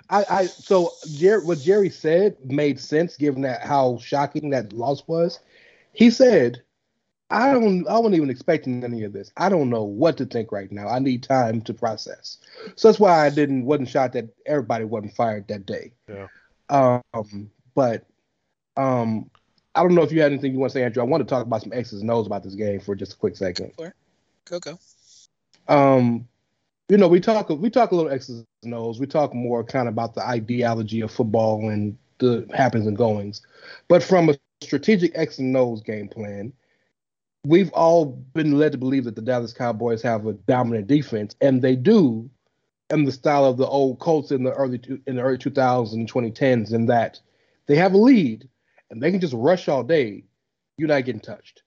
S3: I, I so Jerry, what Jerry said made sense given that how shocking that loss was. He said, "I don't, I wasn't even expecting any of this. I don't know what to think right now. I need time to process." So that's why I didn't wasn't shocked that everybody wasn't fired that day.
S2: Yeah.
S3: Um, but um, I don't know if you had anything you want to say, Andrew. I want to talk about some X's and O's about this game for just a quick second.
S1: Go go.
S3: Um, you know, we talk we talk a little X's and O's. We talk more kind of about the ideology of football and the happenings and goings. But from a strategic X and O's game plan, we've all been led to believe that the Dallas Cowboys have a dominant defense, and they do, in the style of the old Colts in the early in the early 2000s and 2010s, in that they have a lead and they can just rush all day. You're not getting touched.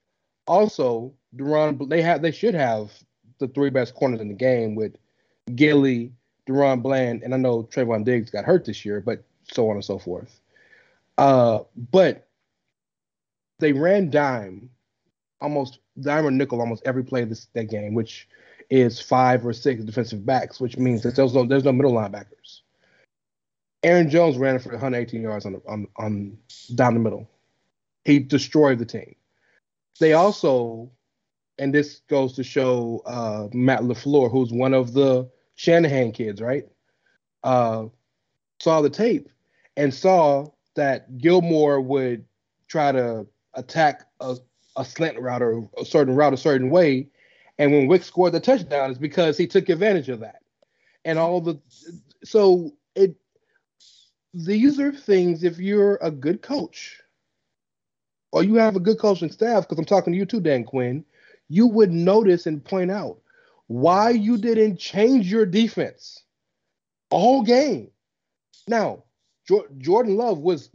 S3: Also, DaRon, they have they should have the three best corners in the game with Gilly, DaRon Bland, and I know Trevon Diggs got hurt this year, but so on and so forth. Uh, but they ran dime almost dime or nickel almost every play of this that game, which is five or six defensive backs, which means that there's no there's no middle linebackers. Aaron Jones ran for 118 yards on on on down the middle. He destroyed the team. They also, and this goes to show uh, Matt LaFleur, who's one of the Shanahan kids, right? Uh, saw the tape and saw that Gilmore would try to attack a, a slant route or a certain route a certain way, and when Wick scored the touchdown, it's because he took advantage of that. And all the so it these are things if you're a good coach or you have a good coaching staff, because I'm talking to you too, Dan Quinn, you would notice and point out why you didn't change your defense all game. Now, Jor- Jordan Love was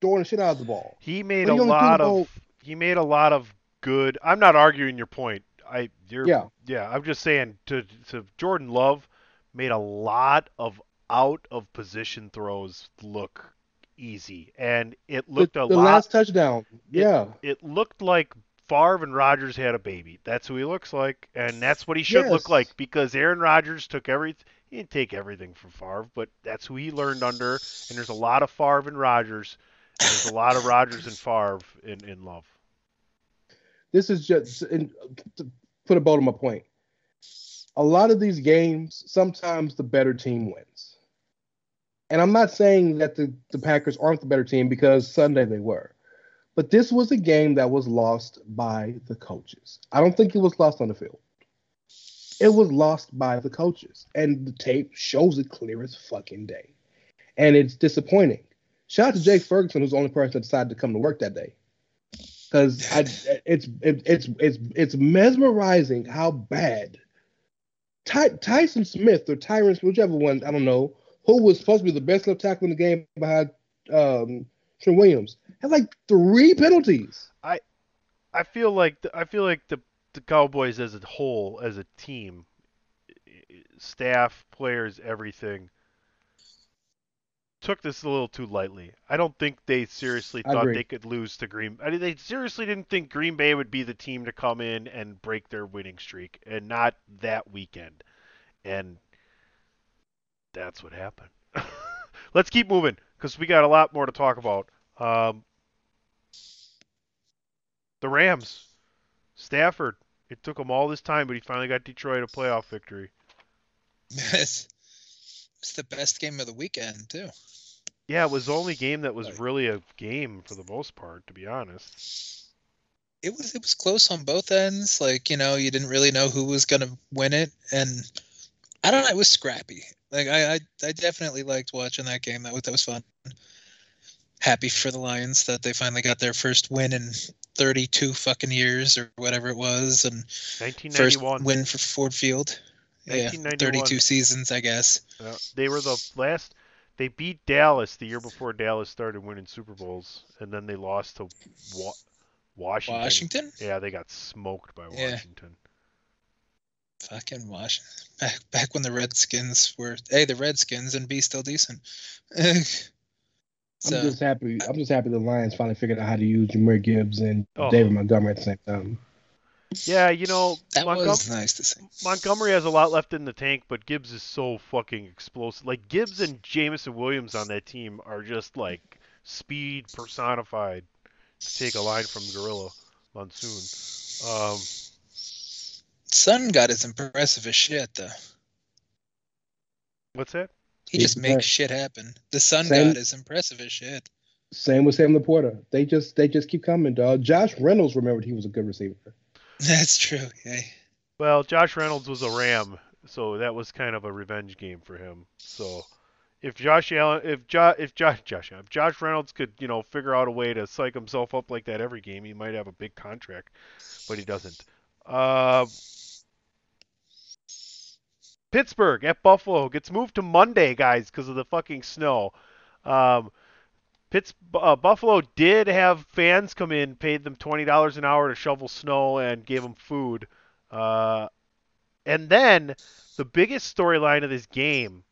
S3: throwing the shit out of the ball.
S2: He made a
S3: he only threw
S2: lot of he made a lot of good. I'm not arguing your point. I you're
S3: Yeah.
S2: yeah. I'm just saying to to Jordan Love made a lot of out of position throws look easy, and it looked
S3: the,
S2: a
S3: the
S2: lot.
S3: last touchdown. yeah.
S2: It looked like Favre and Rodgers had a baby. That's who he looks like, and that's what he should
S3: Yes.
S2: look like because Aaron Rodgers took every. He didn't take everything from Favre, but that's who he learned under. And there's a lot of Favre and Rodgers. There's a lot of Rodgers and Favre in, in love.
S3: this is just in, to put a bow to my point. A lot of these games, sometimes the better team wins. And I'm not saying that the, the Packers aren't the better team because Sunday they were. But this was a game that was lost by the coaches. I don't think it was lost on the field. It was lost by the coaches. And the tape shows it clear as fucking day. And it's disappointing. Shout out to Jake Ferguson, who's the only person that decided to come to work that day. because it's it, it's it's it's mesmerizing how bad Ty, Tyson Smith or Tyron, whichever one I don't know, who was supposed to be the best left tackle in the game behind um, Trent Williams, had like three penalties.
S2: I I feel like the, I feel like the the Cowboys as a whole, as a team, staff, players, everything, took this a little too lightly. I don't think they seriously
S3: I
S2: thought
S3: agree.
S2: they could lose to Green. I mean, they seriously didn't think Green Bay would be the team to come in and break their winning streak, and not that weekend. And that's what happened. Let's keep moving because we got a lot more to talk about. Um, the Rams, Stafford. It took him all this time, but he finally got Detroit a playoff victory.
S1: it's, it's the best game of the weekend too.
S2: Yeah, it was the only game that was
S1: Right.
S2: really a game for the most part, to be honest.
S1: It was it was close on both ends. Like you know, you didn't really know who was gonna win it, and I don't know. It was scrappy. Like I I, I definitely liked watching that game. That was that was fun. Happy for the Lions that they finally got their first win in 32 fucking years or whatever it was, and first win for Ford Field. Yeah, 32 seasons, I guess.
S2: Uh, they were the last. They beat Dallas the year before Dallas started winning Super Bowls, and then they lost to Wa- Washington.
S1: Washington?
S2: Yeah, they got smoked by Washington.
S1: Yeah.
S2: Washington.
S1: Fucking Washington. Back back when the Redskins were hey the Redskins and b still decent. so
S3: I'm just happy. I'm just happy the Lions finally figured out how to use Jahmyr Gibbs and
S2: Oh.
S3: David Montgomery at the same time.
S2: Yeah, you know,
S1: that
S2: Montgom-
S1: was nice to see.
S2: Montgomery has a lot left in the tank, but Gibbs is so fucking explosive. Like Gibbs and Jameson Williams on that team are just like speed personified. To take a line from Gorilla Monsoon. Um,
S1: Sun God is impressive as shit though.
S2: what's that?
S1: He
S3: He's
S1: just makes
S3: impressive.
S1: shit happen. The Sun
S3: Same-
S1: God is impressive as shit.
S3: Same with Sam LaPorta. They just they just keep coming, dog. Josh Reynolds remembered he was a good receiver.
S1: That's true. Yeah.
S2: Well, Josh Reynolds was a Ram, so that was kind of a revenge game for him. So if Josh Allen, if jo- if Josh Josh if Josh Reynolds could you know figure out a way to psych himself up like that every game, he might have a big contract, but he doesn't. Uh, Pittsburgh at Buffalo gets moved to Monday, guys, because of the fucking snow. Um, Pitts, uh, Buffalo did have fans come in, paid them twenty dollars an hour to shovel snow, and gave them food. Uh, and then the biggest storyline of this game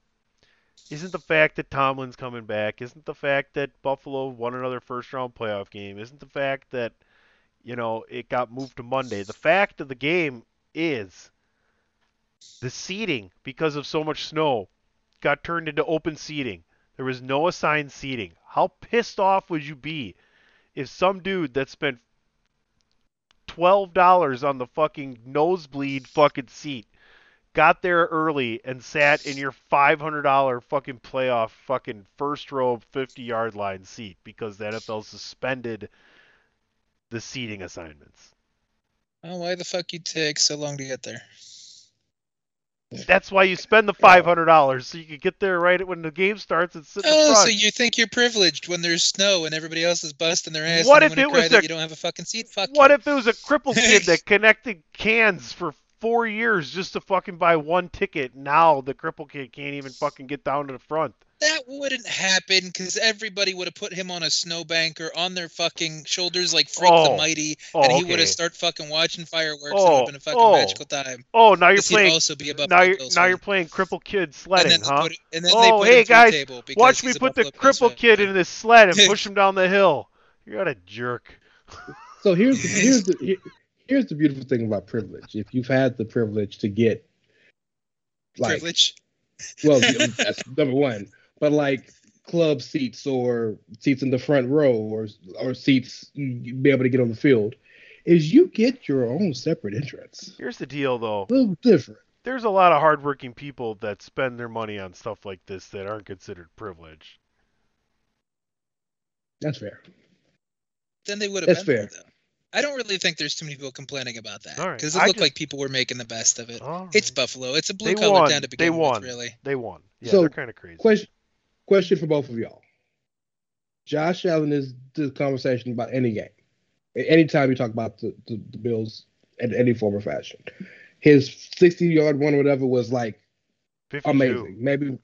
S2: isn't the fact that Tomlin's coming back, isn't the fact that Buffalo won another first round playoff game, isn't the fact that you know it got moved to Monday. The fact of the game is the seating because of so much snow got turned into open seating. There was no assigned seating. How pissed off would you be if some dude that spent twelve dollars on the fucking nosebleed fucking seat got there early and sat in your five hundred dollar fucking playoff fucking first row fifty yard line seat because the NFL suspended the seating assignments.
S1: Oh, why the fuck you take so long to get there?
S2: That's why you spend the five hundred dollars so you can get there right when the game starts and sit
S1: Oh, so you think you're privileged when there's snow and everybody else is busting their ass?
S2: What if it was a-
S1: you don't have a fucking seat? Fuck
S2: What
S1: you.
S2: if it was a crippled kid that connected cans for four years just to fucking buy one ticket? Now the cripple kid can't even fucking get down to the front.
S1: That wouldn't happen because everybody would have put him on a snowbank or on their fucking shoulders like Freak
S2: Oh.
S1: the Mighty,
S2: Oh,
S1: and he would have start fucking watching fireworks. and it
S2: Oh,
S1: would have been a fucking
S2: oh.
S1: magical time.
S2: Oh, now you're
S1: 'Cause he'd
S2: playing.
S1: also be above
S2: Now
S1: the
S2: you're now you're playing Cripple kid
S1: And
S2: sledding,
S1: then
S2: huh?
S1: it- and then
S2: Oh, hey
S1: him through a
S2: guys, watch me put the
S1: Cripple Bills
S2: crippled kid in this sled and push him down the hill. You're not a jerk.
S3: So here's the, here's the here- here's the beautiful thing about privilege. If you've had the privilege to get like
S1: privilege.
S3: well, um, that's number one. But like club seats or seats in the front row or or seats you be able to get on the field, is you get your own separate entrance.
S2: Here's the deal, though.
S3: A little different.
S2: There's a lot of hardworking people that spend their money on stuff like this that aren't considered privilege.
S3: That's fair.
S1: Then they would have
S3: That's
S1: been there,
S3: fair.
S1: though. I don't really think there's too many people complaining about that
S2: All right,
S1: because it
S2: I
S1: looked
S2: just-
S1: like people were making the best of it.
S2: All
S1: It's. Buffalo. It's a blue
S2: They
S1: collar
S2: won.
S1: town to begin They
S2: won.
S1: with, really.
S2: They won. Yeah,
S3: So,
S2: they're kind of crazy.
S3: Question question for both of y'all. Josh Allen is the conversation about any game. Anytime you talk about the, the, the Bills in any form or fashion, his 60 yard one or whatever was like
S2: 52.
S3: amazing. Maybe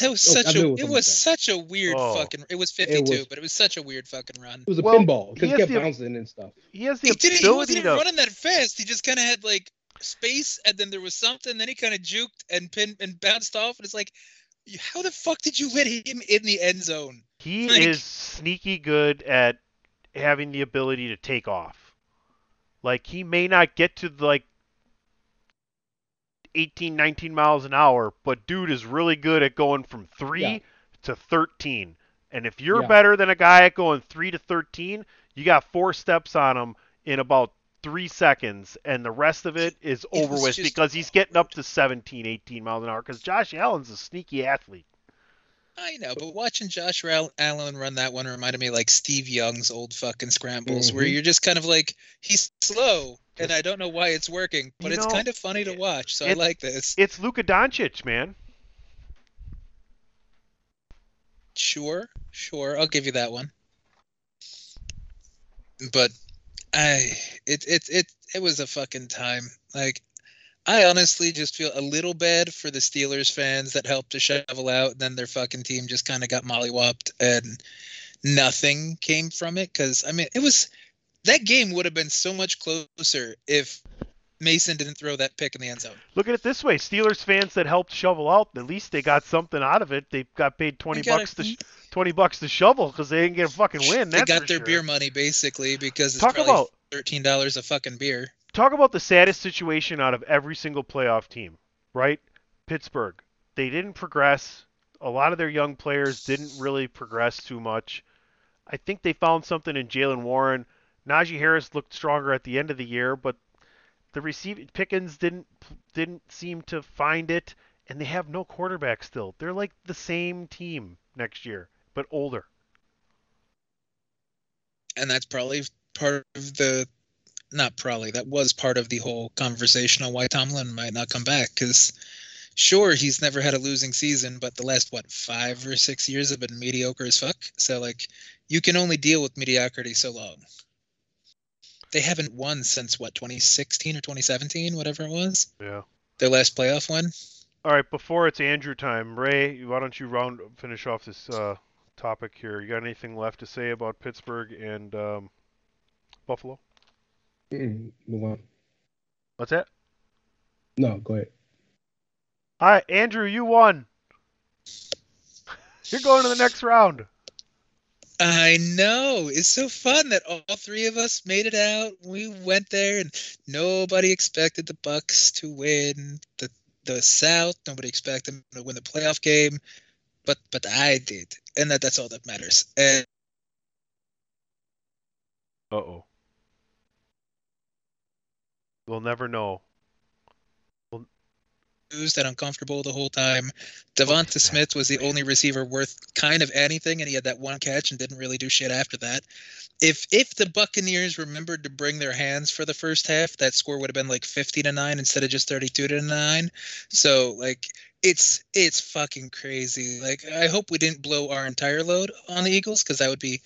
S1: That was
S3: Oh,
S1: such
S3: knew it
S1: a
S3: was
S1: it was
S3: like
S1: such a weird
S2: Oh.
S1: fucking it was 52
S3: was-
S1: but it was such a weird fucking run
S3: it was a
S2: Well,
S3: pinball because
S2: has
S3: he kept
S2: the-
S3: bouncing and stuff.
S2: He has the
S1: he didn't he wasn't even
S2: to.
S1: running that fast he just kind of had like space and then there was something then he kind of juked and pinned and bounced off and it's like how the fuck did you let him in the end zone
S2: He
S1: Like-
S2: is sneaky good at having the ability to take off. Like he may not get to the like 18, 19 miles an hour, but dude is really good at going from three
S3: Yeah.
S2: to 13. And if you're
S3: Yeah.
S2: better than a guy at going three to 13, you got four steps on him in about three seconds, and the rest of it is over
S1: was
S2: with because he's getting up to 17, 18 miles an hour. Because Josh Allen's a sneaky athlete.
S1: I know, but watching Josh Allen run that one reminded me like Steve Young's old fucking scrambles, where
S3: Mhm.
S1: you're just kind of like he's slow, and I don't know why it's working, but
S2: You
S1: it's
S2: know,
S1: kind of funny to watch. So I like this.
S2: It's Luka Doncic, man.
S1: Sure, sure, I'll give you that one. But I, it, it, it, it was a fucking time. Like, I honestly just feel a little bad for the Steelers fans that helped to shovel out, and then their fucking team just kind of got mollywopped, and nothing came from it. Because I mean, it was that game would have been so much closer if Mason didn't throw that pick in the end zone.
S2: Look at it this way: Steelers fans that helped shovel out, at least they got something out of it. They got paid twenty
S1: got
S2: bucks
S1: a-
S2: to sh- twenty bucks to shovel because they didn't get a fucking win.
S1: They
S2: That's
S1: got their
S2: sure.
S1: beer money basically because it's
S2: Talk
S1: probably
S2: about-
S1: thirteen dollars a fucking beer.
S2: Talk about the saddest situation out of every single playoff team, right? Pittsburgh. They didn't progress. A lot of their young players didn't really progress too much. I think they found something in Jaylen Warren. Najee Harris looked stronger at the end of the year, but the receiving Pickens didn't didn't seem to find it, and they have no quarterback still. They're like the same team next year, but older.
S1: and that's probably part of the not probably that was part of the whole conversation on why Tomlin might not come back because sure he's never had a losing season but the last what five or six years have been mediocre as fuck so like you can only deal with mediocrity so long they haven't won since what 2016 or 2017 whatever it was
S2: Yeah.
S1: their last playoff win
S2: All right, before it's Andrew time, Rey, why don't you round finish off this uh, topic here? You got anything left to say about Pittsburgh and um, Buffalo?
S3: Mm, move on.
S2: What's that?
S3: No, go ahead.
S2: All right, Andrew, you won. You're going to the next round.
S1: I know. It's so fun that all three of us made it out. We went there and nobody expected the Bucs to win the the South. Nobody expected them to win the playoff game. But but I did. And that that's all that matters. And
S2: Uh oh. We'll never know.
S1: confused and uncomfortable the whole time. Devonta Smith was the only receiver worth kind of anything, and he had that one catch and didn't really do shit after that. If if the Buccaneers remembered to bring their hands for the first half, that score would have been like fifty to nine instead of just thirty two to nine. So like it's it's fucking crazy. Like I hope we didn't blow our entire load on the Eagles because that would be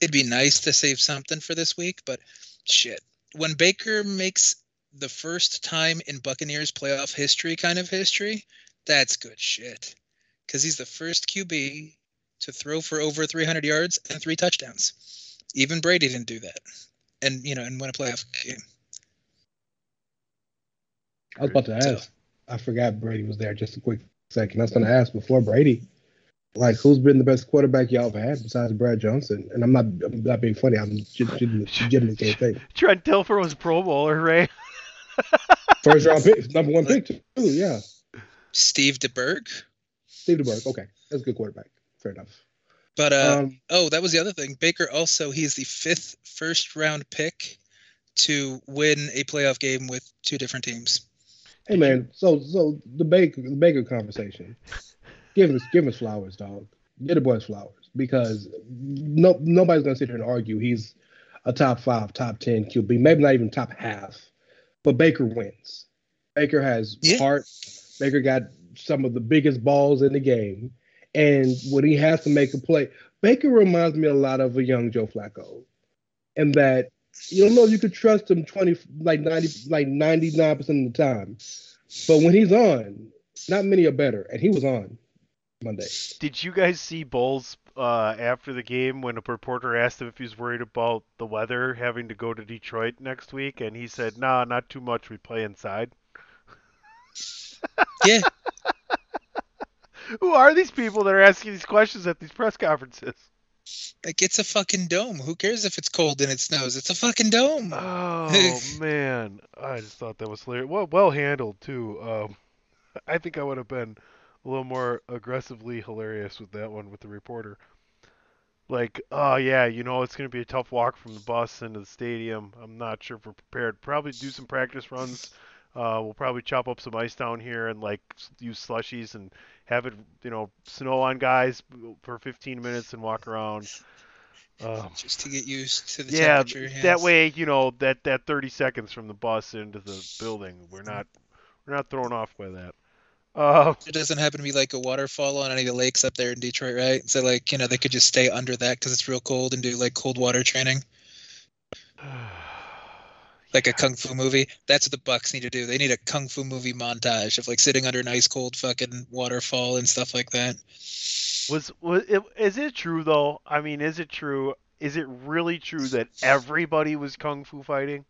S1: it'd be nice to save something for this week. But shit, when Baker makes the first time in Buccaneers playoff history, kind of history, that's good shit. Because he's the first QB to throw for over 300 yards and three touchdowns. Even Brady didn't do that, and you know, and win a playoff game.
S3: I was about to
S1: So-
S3: ask. I forgot Brady was there. Just a quick second. I was going to ask before Brady, like, who's been the best quarterback y'all have had besides Brad Johnson? And I'm not, I'm not being funny. I'm legitimately, legitimately can't think.
S2: Trent Dilfer was Pro Bowler, right?
S3: First round pick, number one pick too. Yeah,
S1: Steve DeBerg,
S3: Steve DeBerg. Okay, that's a good quarterback. Fair enough.
S1: but uh,
S3: Um,
S1: oh, that was the other thing. Baker also he's the fifth first round pick to win a playoff game with two different teams.
S3: hey man, so so the Baker, the Baker conversation. Give us, give us flowers, dog. Get the boys flowers because no nobody's gonna sit here and argue he's a top five, top ten QB, maybe not even top half. But Baker wins. Baker has
S1: Yeah.
S3: heart. Baker got some of the biggest balls in the game. And when he has to make a play, Baker reminds me a lot of a young Joe Flacco. And that You don't know you could trust him twenty like ninety like ninety nine percent of the time. But when he's on, not many are better, and he was on Monday.
S2: Did you guys see Bowles uh, after the game when a reporter asked him if he was worried about the weather having to go to Detroit next week, and he said, "Nah, not too much. We play inside."
S1: Yeah.
S2: Who are these people that are asking these questions at these press conferences?
S1: Like it's a fucking dome. Who cares if it's cold and it snows? It's a fucking dome.
S2: Oh man, I just thought that was hilarious. Well, well handled too. Um, I think I would have been a little more aggressively hilarious with that one with the reporter. Like, oh yeah, you know it's gonna be a tough walk from the bus into the stadium. I'm not sure if we're prepared. Probably do some practice runs. Uh, we'll probably chop up some ice down here and like use slushies and have it, you know, snow on guys for 15 minutes and walk around. Um,
S1: Just to get used to the
S2: yeah,
S1: temperature.
S2: Yeah,
S1: that
S2: way, you know, that that 30 seconds from the bus into the building, we're not we're not thrown off by that. Uh,
S1: It doesn't happen to be like a waterfall on any of the lakes up there in Detroit, right? So like, you know, they could just stay under that because it's real cold and do like cold water training, like a kung fu movie. That's what the Bucs need to do. They need a kung fu movie montage of like sitting under an ice cold fucking waterfall and stuff like that.
S2: was was it, is it true though? I mean, is it true? Is it really true that everybody was kung fu fighting?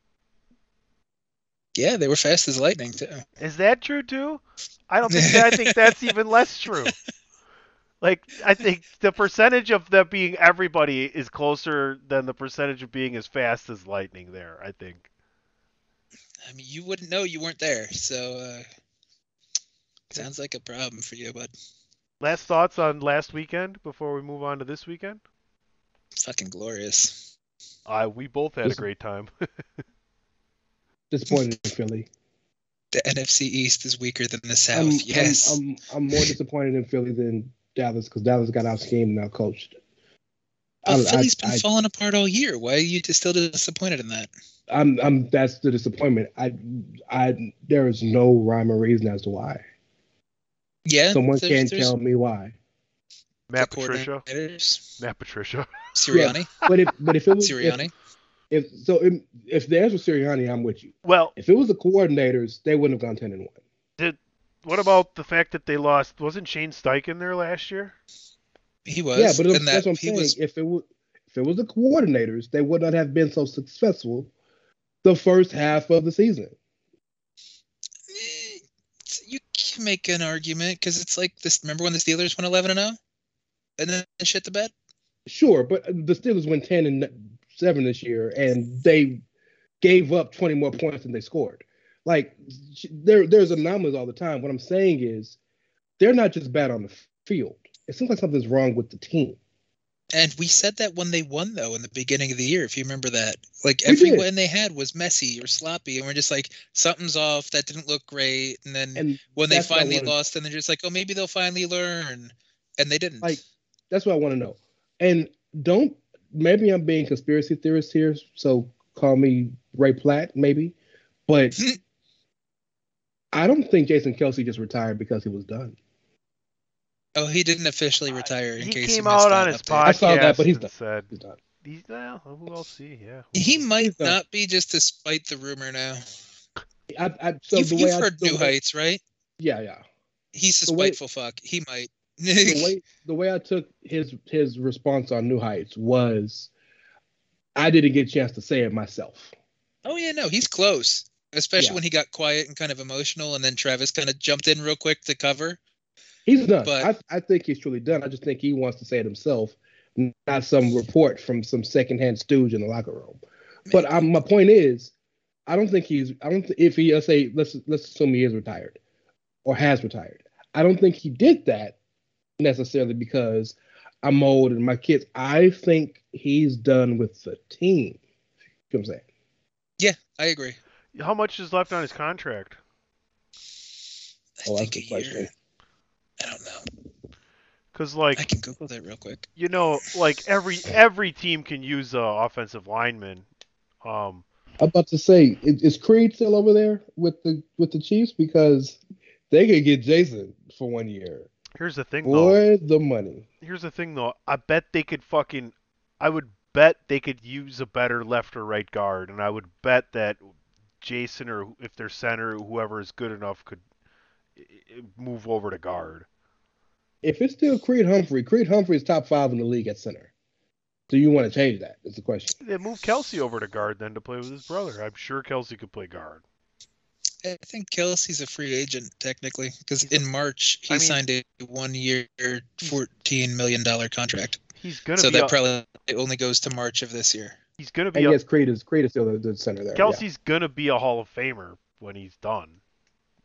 S1: Yeah, they were fast as lightning too.
S2: Is that true too? I don't think that, I think that's even less true. Like I think the percentage of that being everybody is closer than the percentage of being as fast as lightning there, I think.
S1: I mean, you wouldn't know you weren't there, so uh, sounds like a problem for you, but
S2: Last thoughts on last weekend before we move on to this weekend?
S1: fucking glorious.
S2: Uh, we both had a great time.
S3: Disappointed in Philly.
S1: The NFC East is weaker than the
S3: I'm,
S1: South.
S3: I'm-
S1: yes.
S3: I'm, I'm, more disappointed in Philly than Dallas because Dallas got out schemed and out coached.
S1: but
S3: I-
S1: Philly's
S3: I-
S1: been
S3: I-
S1: falling apart all year. Why are you just still disappointed in that?
S3: I'm, I'm. That's the disappointment. I, I. There is no rhyme or reason as to why.
S1: Yeah,
S3: Someone
S1: there's-
S3: can't
S1: there's
S3: tell me why.
S2: Matt Patricia. Matt Patricia.
S1: Sirianni.
S3: But if, but if it was,
S1: Sirianni.
S3: if so, if, if the answer was Sirianni, I'm with you.
S2: Well,
S3: If it was the coordinators, they wouldn't have gone ten and one.
S2: Did what about the fact that they lost? Wasn't Shane Steichen there last year?
S1: He was.
S3: yeah, but it,
S1: and
S3: that's
S1: that
S3: what I'm
S1: he
S3: saying.
S1: was.
S3: If it was, if it was the coordinators, they would not have been so successful the first half of the season.
S1: eh, You can make an argument because it's like this. Remember when the Steelers went 11 and 0, and then shit the bed.
S3: Sure, but the Steelers went ten and seven this year, and they gave up twenty more points than they scored. Like there, there's anomalies all the time. What I'm saying is, they're not just bad on the field. It seems like something's wrong with the team.
S1: And we said that when they won, though, in the beginning of the year, if you remember that. Like
S3: We
S1: every
S3: did.
S1: win they had was messy or sloppy, and we're just like something's off. That didn't look great. And then
S3: And
S1: when they
S3: that's what I
S1: finally lost, and they're just like, oh, maybe they'll finally learn, and they didn't.
S3: Like, that's what I want to know. And don't maybe I'm being conspiracy theorist here, so call me Ray Platt, maybe. But I don't think Jason Kelce just retired because he was done.
S1: oh, he didn't officially retire. In
S2: he
S1: came
S2: came out on his
S3: I
S2: podcast
S3: saw that, but he's
S2: and
S3: done.
S2: said
S3: He's done.
S2: he's well, who else see? Yeah.
S1: He might
S3: He's
S1: not be just to spite the rumor now.
S3: I, I, so
S1: you've
S3: the way
S1: you've
S3: I,
S1: heard
S3: the
S1: New
S3: way-
S1: Heights, right?
S3: Yeah, yeah.
S1: He's a
S3: The way-
S1: spiteful fuck. He might.
S3: The way the way I took his his response on New Heights was, I didn't get a chance to say it myself.
S1: oh yeah, no, he's close. Especially
S3: Yeah.
S1: when he got quiet and kind of emotional, and then Travis kind of jumped in real quick to cover.
S3: He's done.
S1: But-
S3: I I think he's truly done. I just think he wants to say it himself, not some report from some secondhand stooge in the locker room. But i my point is, I don't think he's. I don't. Th- if he let's say let's let's assume he is retired, or has retired. I don't think he did that necessarily because I'm old and my kids. I think he's done with the team. You know what I'm saying?
S1: Yeah, I agree.
S2: How much is left on his contract?
S1: I
S3: Oh, that's
S1: think
S3: a
S1: a
S3: question.
S1: year. I don't know.
S2: Because like
S1: I can Google that real quick.
S2: you know, like every every team can use a offensive lineman. Um,
S3: I'm about to say, is, is Creed still over there with the with the Chiefs because they could get Jason for one year.
S2: Here's the thing though.
S3: Boy, the money.
S2: Here's the thing though. I bet they could fucking. I would bet they could use a better left or right guard, and I would bet that Jason or if they're center, whoever is good enough could move over to guard.
S3: If it's still Creed Humphrey, Creed Humphrey is top five in the league at center. Do you want to change that? Is the question.
S2: They move Kelce over to guard then to play with his brother. I'm sure Kelce could play guard.
S1: I think Kelce's a free agent technically because in March he
S2: I mean-
S1: signed a one-year, fourteen million dollar contract.
S2: He's gonna
S1: So
S2: be
S1: that
S2: a,
S1: probably only goes to March of this year.
S2: he's gonna
S3: And
S2: be a,
S3: yes, Creed is Creed is still the, the center there. yeah.
S2: Kelce's gonna be a Hall of Famer when he's done.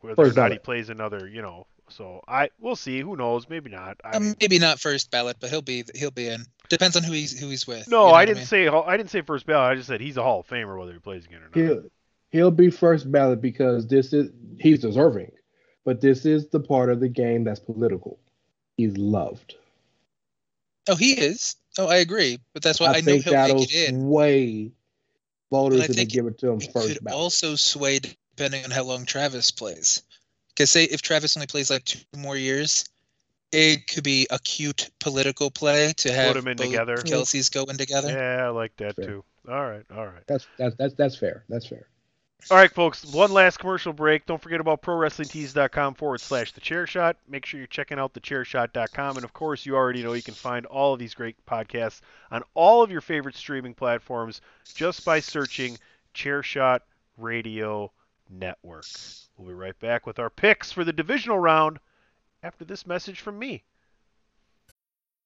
S2: Whether
S3: First
S2: or not he plays another, you know. So I we'll see. Who knows? Maybe not. I
S1: Um,
S2: mean,
S1: maybe not first ballot, but he'll be he'll be in. Depends on who he's who he's with.
S2: no,
S1: you know
S2: I didn't
S1: mean?
S2: say I didn't say first ballot. I just said he's a Hall of Famer whether he plays again or not.
S3: He'll he'll be first ballot because this is he's deserving, but this is the part of the game that's political. He's loved.
S1: Oh, he is. Oh, I agree. But that's why I,
S3: I,
S1: know
S3: think
S1: he'll
S3: that'll
S1: make it in.
S3: sway voters
S1: And
S3: if they give it to him
S1: It
S3: first
S1: could
S3: ballot.
S1: also sway depending on how long Travis plays. Because say if Travis only plays like two more years, it could be a cute political play to have
S2: them in
S1: both
S2: together.
S1: Kelce's going together.
S2: Yeah, I like that
S3: Fair.
S2: too. All right, all right.
S3: That's that's that's that's fair. That's fair.
S2: All right, folks. One last commercial break. Don't forget about ProWrestlingTees.com forward slash The Chair Shot. Make sure you're checking out TheChairShot.com. And of course, you already know you can find all of these great podcasts on all of your favorite streaming platforms just by searching Chairshot Radio Network. We'll be right back with our picks for the divisional round after this message from me.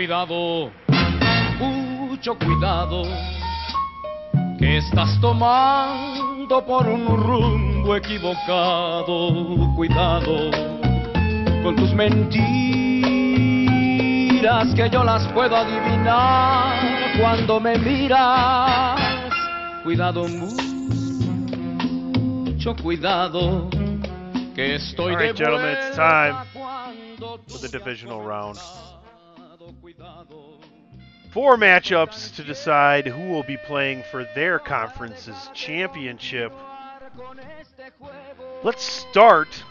S7: Cuidado, mucho cuidado, que estás tomando por un rumbo equivocado. Cuidado con tus mentiras, que yo las puedo adivinar cuando me miras. Cuidado, mucho cuidado, que estoy
S2: All
S7: de
S2: right, gentlemen, it's time for the divisional round. Four matchups to decide who will be playing for their conference's championship. Let's start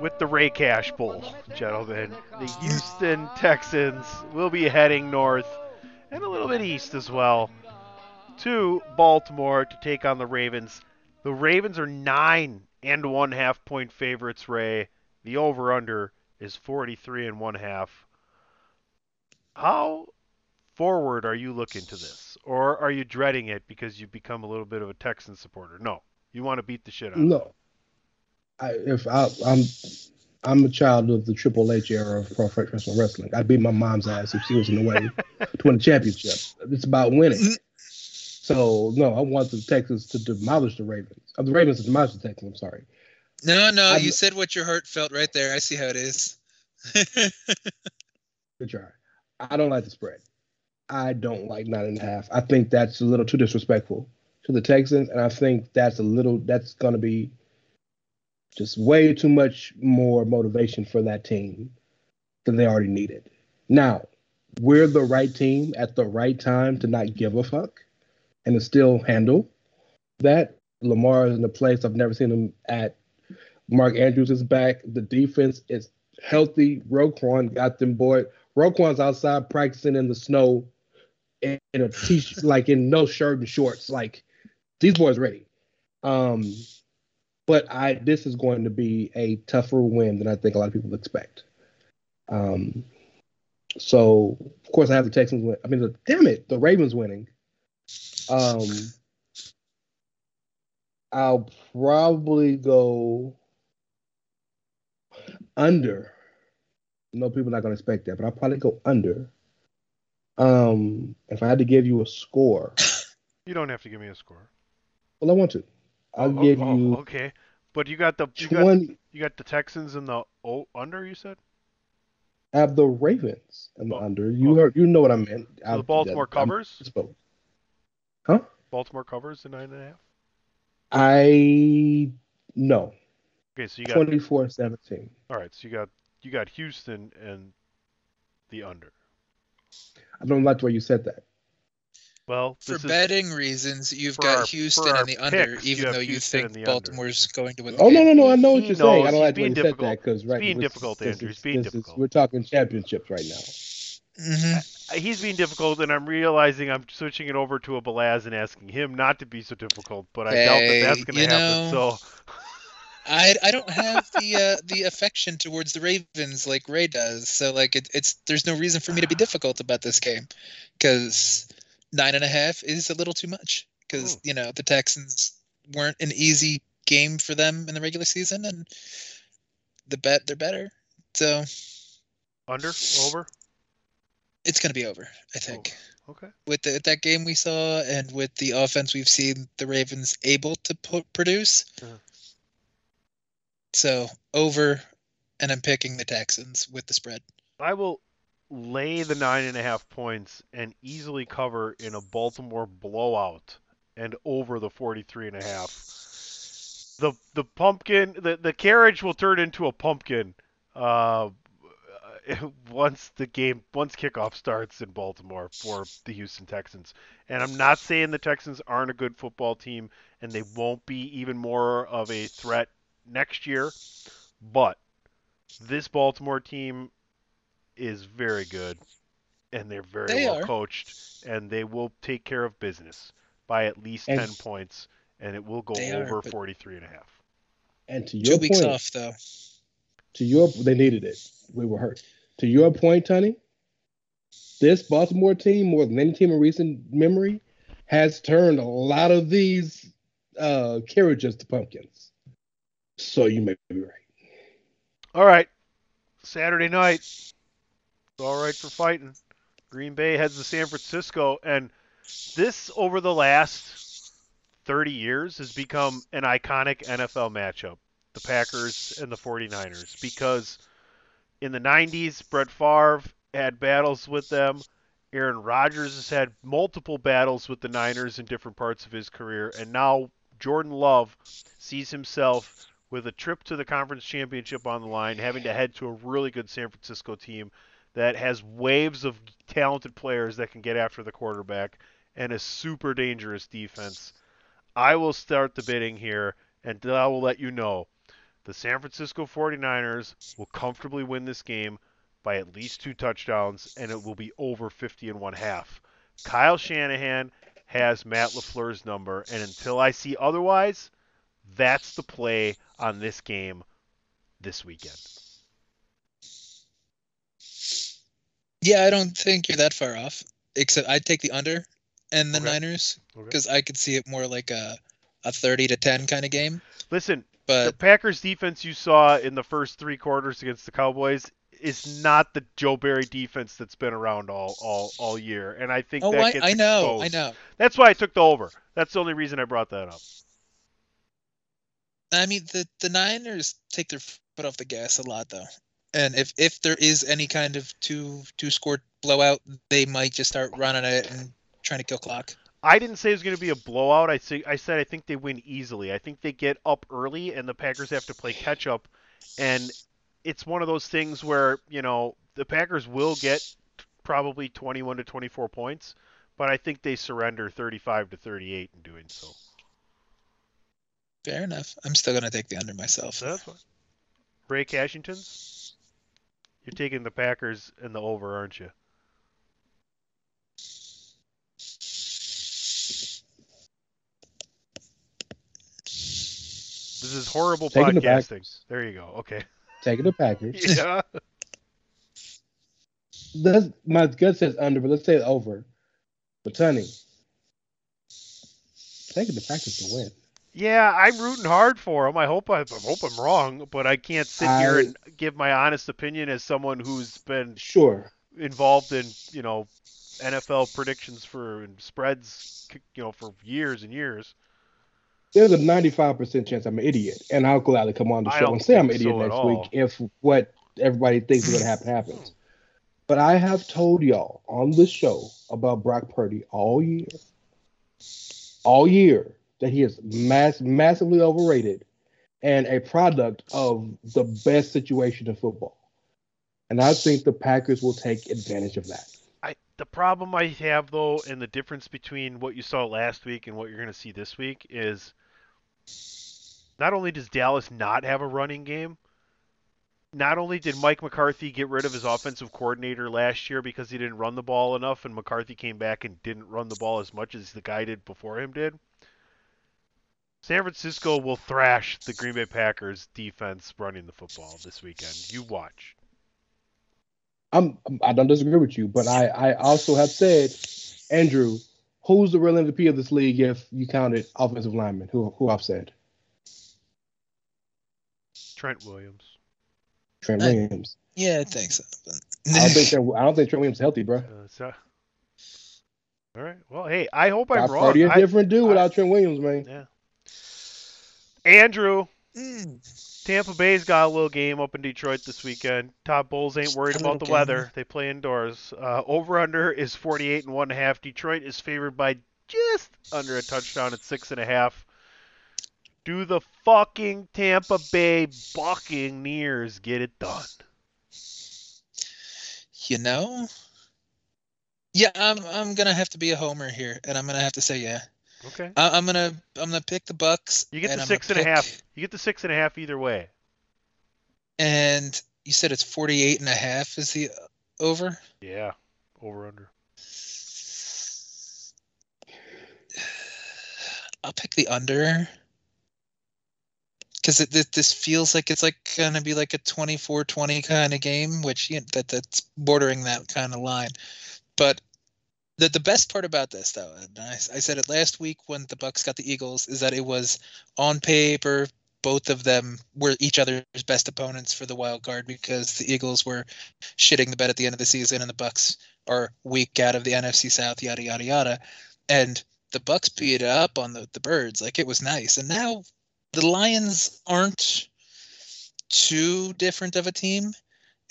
S2: with the Rey Cash Bowl, gentlemen. The Houston Texans will be heading north and a little bit east as well to Baltimore to take on the Ravens. The Ravens are nine and one half point favorites, Rey. The over under is 43 and one half. How forward are you looking to this? Or are you dreading it because you've become a little bit of a Texan supporter? No. You want to beat the shit out of.
S3: No. I, if I, I'm I'm a child of the Triple H era of professional wrestling. I beat my mom's ass if she was in the way to win a championship. It's about winning. So no, I want the Texans to demolish the Ravens. Uh, the Ravens to demolish the Texans. I'm sorry.
S1: No, no,
S3: I'm-
S1: you said what your heart felt right there. I see how it is.
S3: Good try. I don't like the spread. I don't like nine and a half. I think that's a little too disrespectful to the Texans, and I think that's a little that's going to be just way too much more motivation for that team than they already needed. Now, we're the right team at the right time to not give a fuck and to still handle that. Lamar is in a place I've never seen him at. Mark Andrews is back. The defense is healthy. Roquan got them boy. Roquan's outside practicing in the snow in, a t-shirt, like in no shirt and shorts. Like these boys ready. Um, but I this is going to be a tougher win than I think a lot of people expect. Um, so of course I have the Texans win. I mean, the, damn it, the Ravens winning. Um, I'll probably go under. No, people are not going to expect that, but I'll probably go under. Um, if I had to give you a score,
S2: You don't have to give me a score.
S3: well, I want to. I'll
S2: Oh,
S3: give
S2: oh,
S3: you
S2: okay, but you got the you got,
S3: 20.
S2: you got the Texans in the oh, under. You said
S3: I have the Ravens and the under. You heard, you know what I meant.
S2: So
S3: I-
S2: the Baltimore
S3: I'm-
S2: covers.
S3: misspoke. Huh?
S2: Baltimore covers the nine and a half.
S3: I no.
S2: Okay, so you got
S3: 24-17.
S2: all right. So you got you got Houston and the under.
S3: I don't like the way you said that.
S2: Well,
S1: For
S2: this is-
S1: betting reasons, you've got
S2: our-
S1: Houston and the under,
S2: picks, you
S1: even
S2: have
S1: though you think
S2: and the under.
S1: Baltimore's going to win. the
S3: Oh no, no, no! I know what
S2: He
S3: you're saying. I don't like the way
S2: being
S3: you said that because right,
S2: being
S3: this-
S2: difficult,
S3: this
S2: Andrew.
S3: is-
S2: He's being
S3: this is-
S2: difficult.
S3: we're talking championships right now.
S1: Mm-hmm.
S2: He's being difficult, and I'm realizing I'm switching it over to a Belaz and asking him not to be so difficult. But I doubt that that's going to happen.
S1: know,
S2: So
S1: I I don't have the uh, the affection towards the Ravens like Rey does. So like it, it's there's no reason for me to be difficult about this game because nine and a half is a little too much because you know the Texans weren't an easy game for them in the regular season and the bet they're better. So
S2: under over.
S1: it's going to be over, I think.
S2: Okay.
S1: With the, that game we saw and with the offense we've seen the Ravens able to pu- produce.
S2: Uh-huh.
S1: So over, and I'm picking the Texans with the spread.
S2: I will lay the nine and a half points and easily cover in a Baltimore blowout and over the 43 and a half. The the pumpkin the, the carriage will turn into a pumpkin uh, once the game once kickoff starts in Baltimore for the Houston Texans. And I'm not saying the Texans aren't a good football team and they won't be even more of a threat next year, but this Baltimore team is very good and they're very
S1: They
S2: well
S1: are.
S2: coached and they will take care of business by at least
S3: And-
S2: 10 points and it will go
S1: They are,
S2: over
S1: but-
S2: 43 and a half.
S3: And to
S1: Two
S3: your
S1: weeks
S3: point,
S1: off though.
S3: to your they needed it. We were hurt. To your point, Tony, this Baltimore team, more than any team in recent memory, has turned a lot of these uh, carriages to pumpkins. So you may be right.
S2: All right. Saturday night. It's all right for fighting. Green Bay heads to San Francisco and this over the last 30 years has become an iconic NFL matchup. The Packers and the 49ers because in the 90s Brett Favre had battles with them. Aaron Rodgers has had multiple battles with the Niners in different parts of his career and now Jordan Love sees himself with a trip to the conference championship on the line, having to head to a really good San Francisco team that has waves of talented players that can get after the quarterback and a super dangerous defense. I will start the bidding here, and I will let you know. The San Francisco 49ers will comfortably win this game by at least two touchdowns, and it will be over 50 and one half. Kyle Shanahan has Matt LaFleur's number, and until I see otherwise, that's the play on this game this weekend.
S1: Yeah, I don't think you're that far off. Except I'd take the under and the
S2: Okay.
S1: Niners
S2: Okay.
S1: because I could see it more like a a 30 to 10 kind of game.
S2: Listen,
S1: But
S2: the Packers defense you saw in the first three quarters against the Cowboys is not the Joe Barry defense that's been around all all, all year, and I think
S1: oh,
S2: that
S1: I,
S2: gets
S1: I know, I know.
S2: That's why I took the over. That's the only reason I brought that up.
S1: I mean, the the Niners take their foot off the gas a lot though. And if if there is any kind of two two score blowout, they might just start running it and trying to kill clock.
S2: I didn't say it was going to be a blowout. I say I said I think they win easily. I think they get up early and the Packers have to play catch up and it's one of those things where, you know, the Packers will get probably 21 to 24 points, but I think they surrender 35 to 38 in doing so.
S1: Fair enough. I'm still gonna take the under myself.
S2: That's fine. Ray Cashington's? You're taking the Packers and the over, aren't you? This is horrible
S3: Taking the
S2: podcasting.
S3: Packers.
S2: There you go. Okay.
S3: Taking the Packers.
S2: Yeah.
S3: That's, my gut says under, but let's say it's over. But Tony, taking the Packers to win.
S2: Yeah, I'm rooting hard for him. I hope I, I hope I'm wrong, but I can't sit here and give my honest opinion as someone who's been
S3: Sure.
S2: involved in you know NFL predictions for and spreads you know for years and years.
S3: There's a 95% chance I'm an idiot, and I'll gladly come on the show and say I'm an idiot
S2: so
S3: next week if what everybody thinks is going to happen happens. But I have told y'all on the show about Brock Purdy all year, all year that he is mass massively overrated and a product of the best situation in football. And I think the Packers will take advantage of that.
S2: I the problem I have though, and the difference between what you saw last week and what you're going to see this week is not only does Dallas not have a running game, not only did Mike McCarthy get rid of his offensive coordinator last year because he didn't run the ball enough, and McCarthy came back and didn't run the ball as much as the guy did before him did. San Francisco will thrash the Green Bay Packers defense running the football this weekend. You watch.
S3: I'm I don't disagree with you, but I I also have said, Andrew, who's the real MVP of this league if you counted offensive linemen? Who who I've said?
S2: Trent Williams.
S3: Trent
S1: I-
S3: Williams.
S1: Yeah, I think so.
S3: I don't think Trent, I don't think Trent Williams is healthy, bro.
S2: Uh, so, all right. Well, hey, I hope I'm
S3: Brock
S2: wrong.
S3: Purdy a
S2: I-
S3: different dude
S2: I-
S3: without Trent Williams, man.
S2: Yeah. Andrew,
S1: Mm,
S2: Tampa Bay's got a little game up in Detroit this weekend. Todd Bowles ain't worried about the weather. They play indoors. Uh, over under is 48 and one half. Detroit is favored by just under a touchdown at six and a half. Do the fucking Tampa Bay Buccaneers get it done?
S1: You know? Yeah, I'm I'm gonna have to be a homer here, and I'm gonna have to say yeah.
S2: Okay.
S1: I, I'm gonna I'm gonna pick the Bucs.
S2: You get the six and
S1: gonna
S2: a half. You get the six and a half either way.
S1: And you said it's 48 and a half is the over?
S2: Yeah. Over under.
S1: I'll pick the under. Because it, this, this feels like it's like gonna be like a 24-20 kind of game, which you know, that that's bordering that kind of line. But the the best part about this, though, and I, I said it last week when the Bucs got the Eagles, is that it was on paper both of them were each other's best opponents for the wild card because the Eagles were shitting the bed at the end of the season and the Bucs are weak out of the NFC South, yada yada yada. And the Bucs beat up on the, the birds. Like it was nice. And now the Lions aren't too different of a team.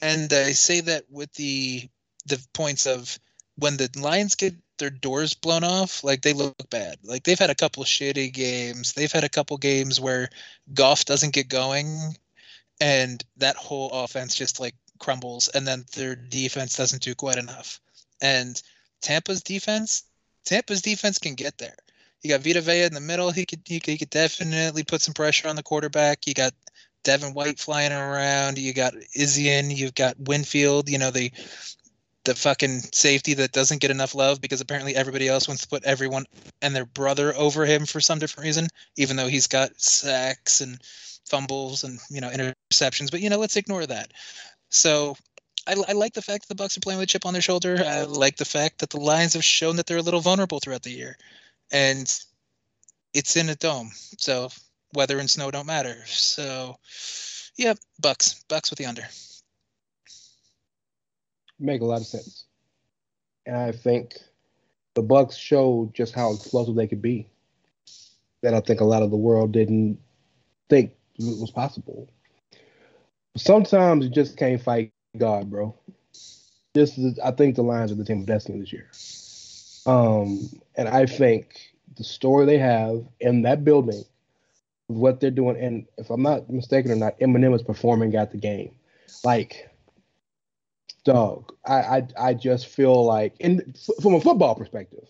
S1: And I say that with the the points of when the Lions get their doors blown off, like they look bad. Like they've had a couple shitty games. They've had a couple games where Goff doesn't get going and that whole offense just like crumbles and then their defense doesn't do quite enough. And Tampa's defense, Tampa's defense can get there. You got Vita Vea in the middle. He could, he could he could definitely put some pressure on the quarterback. You got Devin White flying around. You got Izian. You've got Winfield. You know the the fucking safety that doesn't get enough love because apparently everybody else wants to put everyone and their brother over him for some different reason, even though he's got sacks and fumbles and you know interceptions. But you know, let's ignore that. So I, I like the fact that the Bucs are playing with a chip on their shoulder. I like the fact that the Lions have shown that they're a little vulnerable throughout the year, and it's in a dome, so weather and snow don't matter. So, yeah, Bucs, Bucs with the under.
S3: Make a lot of sense. And I think the Bucs showed just how explosive they could be. That I think a lot of the world didn't think was possible. Sometimes you just can't fight God, bro. This is, I think, the Lions are the team of destiny this year. Um, and I think the story they have in that building, what they're doing, and if I'm not mistaken or not, Eminem is performing at the game. Like, Dog, I, I I just feel like, in from a football perspective,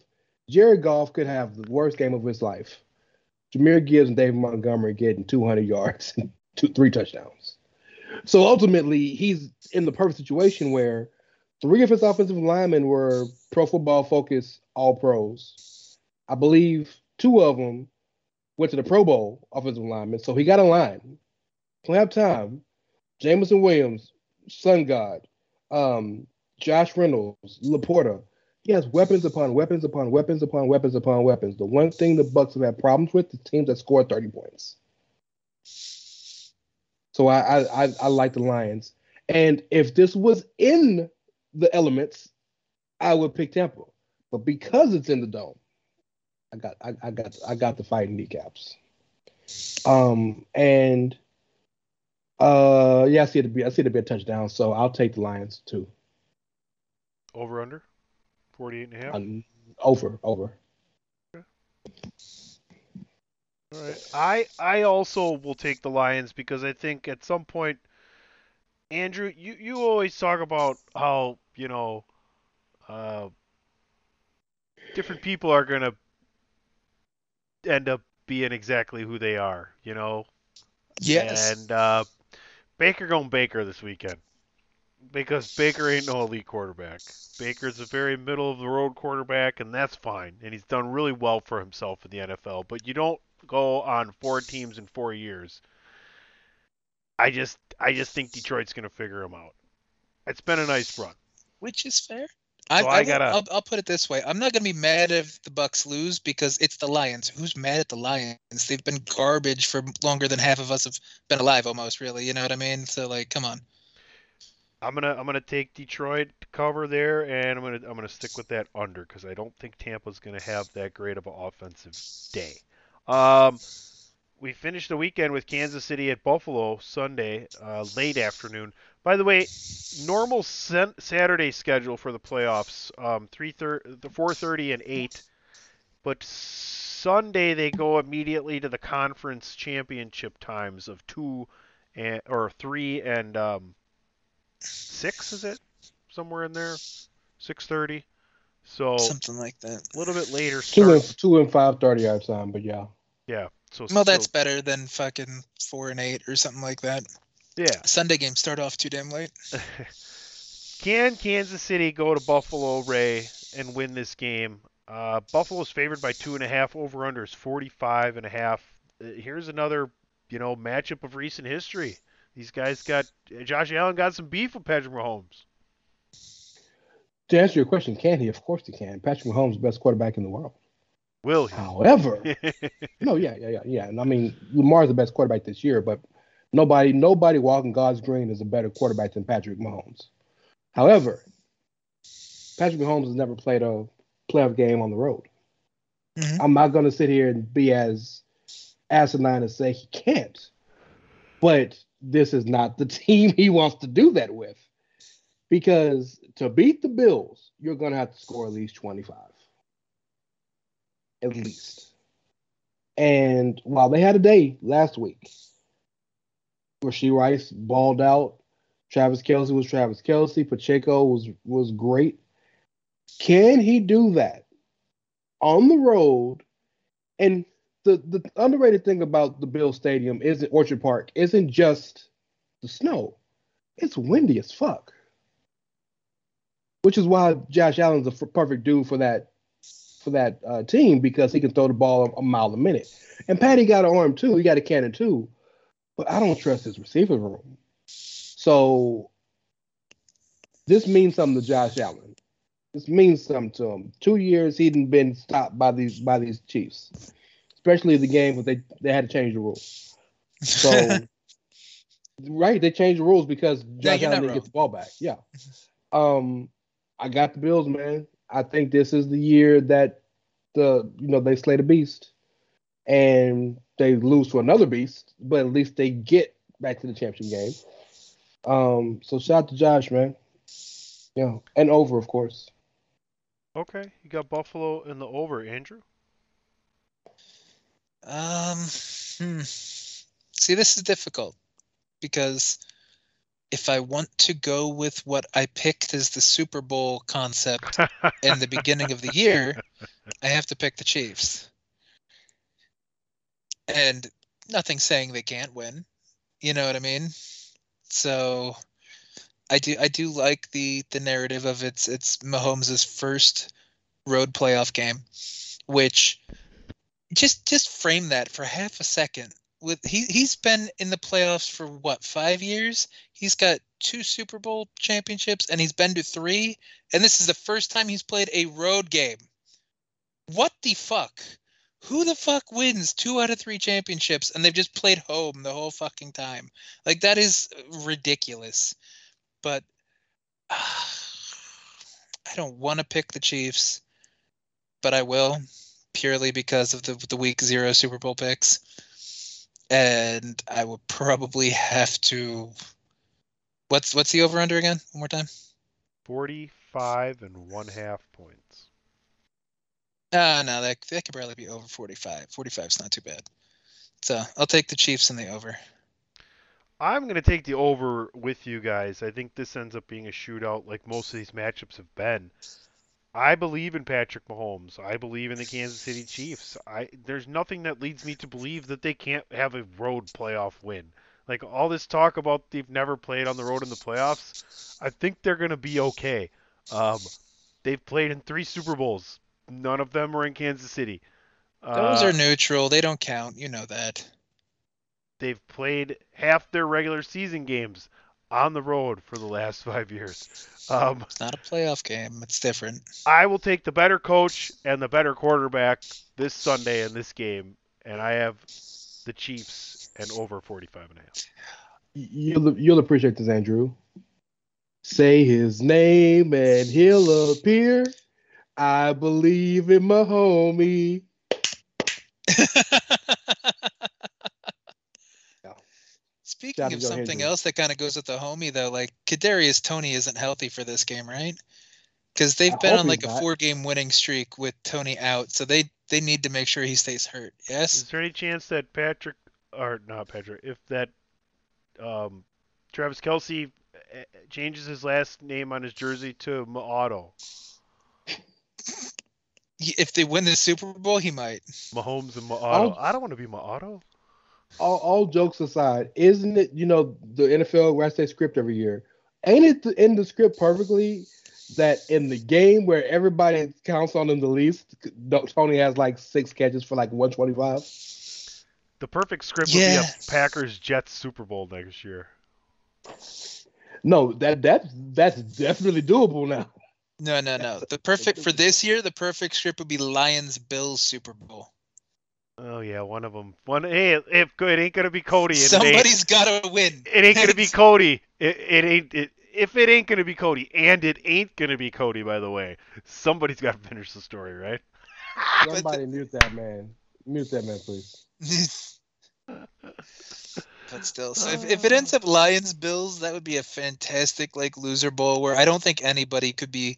S3: Jared Goff could have the worst game of his life. Jahmyr Gibbs and David Montgomery getting 200 yards and two, three touchdowns. So ultimately, he's in the perfect situation where three of his offensive linemen were Pro Football Focus All Pros. I believe two of them went to the Pro Bowl offensive linemen, so he got a line. Of time. Jameson Williams, Sun God, um, Josh Reynolds, LaPorta. He has weapons upon weapons upon weapons upon weapons upon weapons. The one thing the Bucs have had problems with is teams that score 30 points. So I, I I I like the Lions. And if this was in the elements, I would pick Tampa. But because it's in the dome, I got I, I got I got the fighting kneecaps. Um and uh yeah, I see it to be I see it to be a touchdown, so I'll take the Lions too.
S2: Over under? 48 and a half?
S3: Um, over, over.
S2: All right. I I also will take the Lions because I think at some point Andrew, you, you always talk about how, you know, uh, different people are going to end up being exactly who they are, you know?
S1: Yes.
S2: And uh, Baker going Baker this weekend because Baker ain't no elite quarterback. Baker's a very middle of the road quarterback, and that's fine. And he's done really well for himself in the NFL. But you don't go on four teams in four years. I just I just think Detroit's going to figure him out. It's been a nice run.
S1: which is fair. I,
S2: So
S1: I,
S2: I
S1: will-
S2: gotta-
S1: I'll, I'll put it this way: I'm not gonna be mad if the Bucs lose because it's the Lions. Who's mad at the Lions? They've been garbage for longer than half of us have been alive, almost. Really, you know what I mean? So like, come on.
S2: I'm gonna I'm gonna take Detroit to cover there, and I'm gonna I'm gonna stick with that under because I don't think Tampa's gonna have that great of an offensive day. Um, we finished the weekend with Kansas City at Buffalo Sunday, uh, late afternoon. By the way, normal sen- Saturday schedule for the playoffs, um, three thir- the 4:30 and 8, but Sunday they go immediately to the conference championship times of two and or three and um, six is it somewhere in there 6.30 so
S1: Something like that.
S2: a little bit later
S3: Two and two and five thirty yard time, but yeah.
S2: yeah so
S1: Well, that's
S2: still-
S1: better than fucking four and eight or something like that.
S2: Yeah
S1: Sunday games start off too damn late.
S2: can kansas city go to buffalo ray and win this game uh, buffalo's favored by two and a half over under is 45 and a half Uh, here's another you know matchup of recent history these guys got josh allen got some beef with patrick mahomes
S3: To answer your question, can he? Of course he can. Patrick Mahomes is the best quarterback in the world.
S2: will he
S3: However, no, yeah, yeah, yeah, yeah. And I mean, Lamar's the best quarterback this year, but nobody, nobody walking God's green is a better quarterback than Patrick Mahomes. However, Patrick Mahomes has never played a playoff game on the road.
S1: Mhm.
S3: I'm not going to sit here and be as asinine and say he can't, but this is not the team he wants to do that with. Because to beat the Bills, you're going to have to score at least 25 at least. And while they had a day last week, Rashee Rice balled out. Travis Kelce was Travis Kelce. Pacheco was was great. Can he do that on the road? And the the underrated thing about the Bill Stadium isn't Orchard Park isn't just the snow. It's windy as fuck. Which is why Josh Allen's a f- perfect dude for that for that uh, team because he can throw the ball a, a mile a minute. And Patty got an arm too. He got a cannon too. But I don't trust his receiver room. So this means something to Josh Allen. This means something to him. Two years he hadn't been stopped by these by these Chiefs, especially the game when they they had to change the rules. So right, they changed the rules because Josh
S1: you're
S3: Allen didn't get the ball back. Yeah. Um, I got the Bills, man. I think this is the year that the you know they slay the beast, and they lose to another beast, but at least they get back to the championship game. Um, so shout out to Josh, man. Yeah, and over, of course.
S2: okay you got buffalo in the over andrew
S1: Um, hmm. See, this is difficult because if I want to go with what I picked as the Super Bowl concept in the beginning of the year, I have to pick the Chiefs. And nothing saying they can't win. You know what I mean? So I do I do like the the narrative of it's it's Mahomes' first road playoff game, which just just frame that for half a second. With he he's been in the playoffs for what five years? He's got two Super Bowl championships and he's been to three, and this is the first time he's played a road game. What the fuck? Who the fuck wins two out of three championships and they've just played home the whole fucking time? Like that is ridiculous. But uh, I don't want to pick the Chiefs, but I will purely because of the the week zero Super Bowl picks, and I would probably have to. What's what's the over under again? One more time.
S2: Forty-five and one half points.
S1: Uh, no, that that could barely be over 45. 45 is not too bad. So I'll take the Chiefs in the over.
S2: I'm going to take the over with you guys. I think this ends up being a shootout like most of these matchups have been. I believe in Patrick Mahomes. I believe in the Kansas City Chiefs. I there's nothing that leads me to believe that they can't have a road playoff win. Like all this talk about they've never played on the road in the playoffs, I think they're going to be okay. Um, they've played in three Super Bowls. None of them are in Kansas City.
S1: Those
S2: Uh,
S1: are neutral. They don't count. You know that.
S2: They've played half their regular season games on the road for the last five years. Um,
S1: It's not a playoff game. It's different.
S2: I will take the better coach and the better quarterback this Sunday in this game, and I have the Chiefs and over 45 and a half.
S3: You'll you'll appreciate this, Andrew. Say his name and he'll appear. I believe in my homie.
S1: Speaking
S3: Shout out
S1: of something
S3: Hendry.
S1: else that kind of goes with the homie though, like Kadarius Toney isn't healthy for this game, right? Because they've
S3: I
S1: been on like a four-game winning streak with Toney out, so they they need to make sure he stays hurt. Yes.
S2: Is there any chance that Patrick, or not Patrick, if that um, Travis Kelce uh, changes his last name on his jersey to Auto,
S1: Y- If they win the Super Bowl, he might.
S2: Mahomes and Auto?
S3: I'll-
S2: I don't want to be Auto.
S3: All, all jokes aside, isn't it? You know the NFL writes their script every year. Ain't it in the script perfectly that in the game where everybody counts on him the least, Toney has like six catches for like 125.
S2: The perfect script
S1: Yeah.
S2: would be a Packers Jets Super Bowl next year.
S3: No, that that that's definitely doable now.
S1: No, no, no. The perfect for this year, the perfect script would be Lions Bills Super Bowl.
S2: Oh yeah, one of them. One. Hey, if it ain't gonna be Cody, it
S1: Somebody's got to win.
S2: It ain't gonna be Cody. It, it ain't. It, if it ain't gonna be Cody, and it ain't gonna be Cody, by the way, somebody's got to finish the story, right?
S3: Somebody mute that man. Mute that man, please.
S1: But still, so if, if it ends oh. up Lions Bills, that would be a fantastic like loser bowl where I don't think anybody could be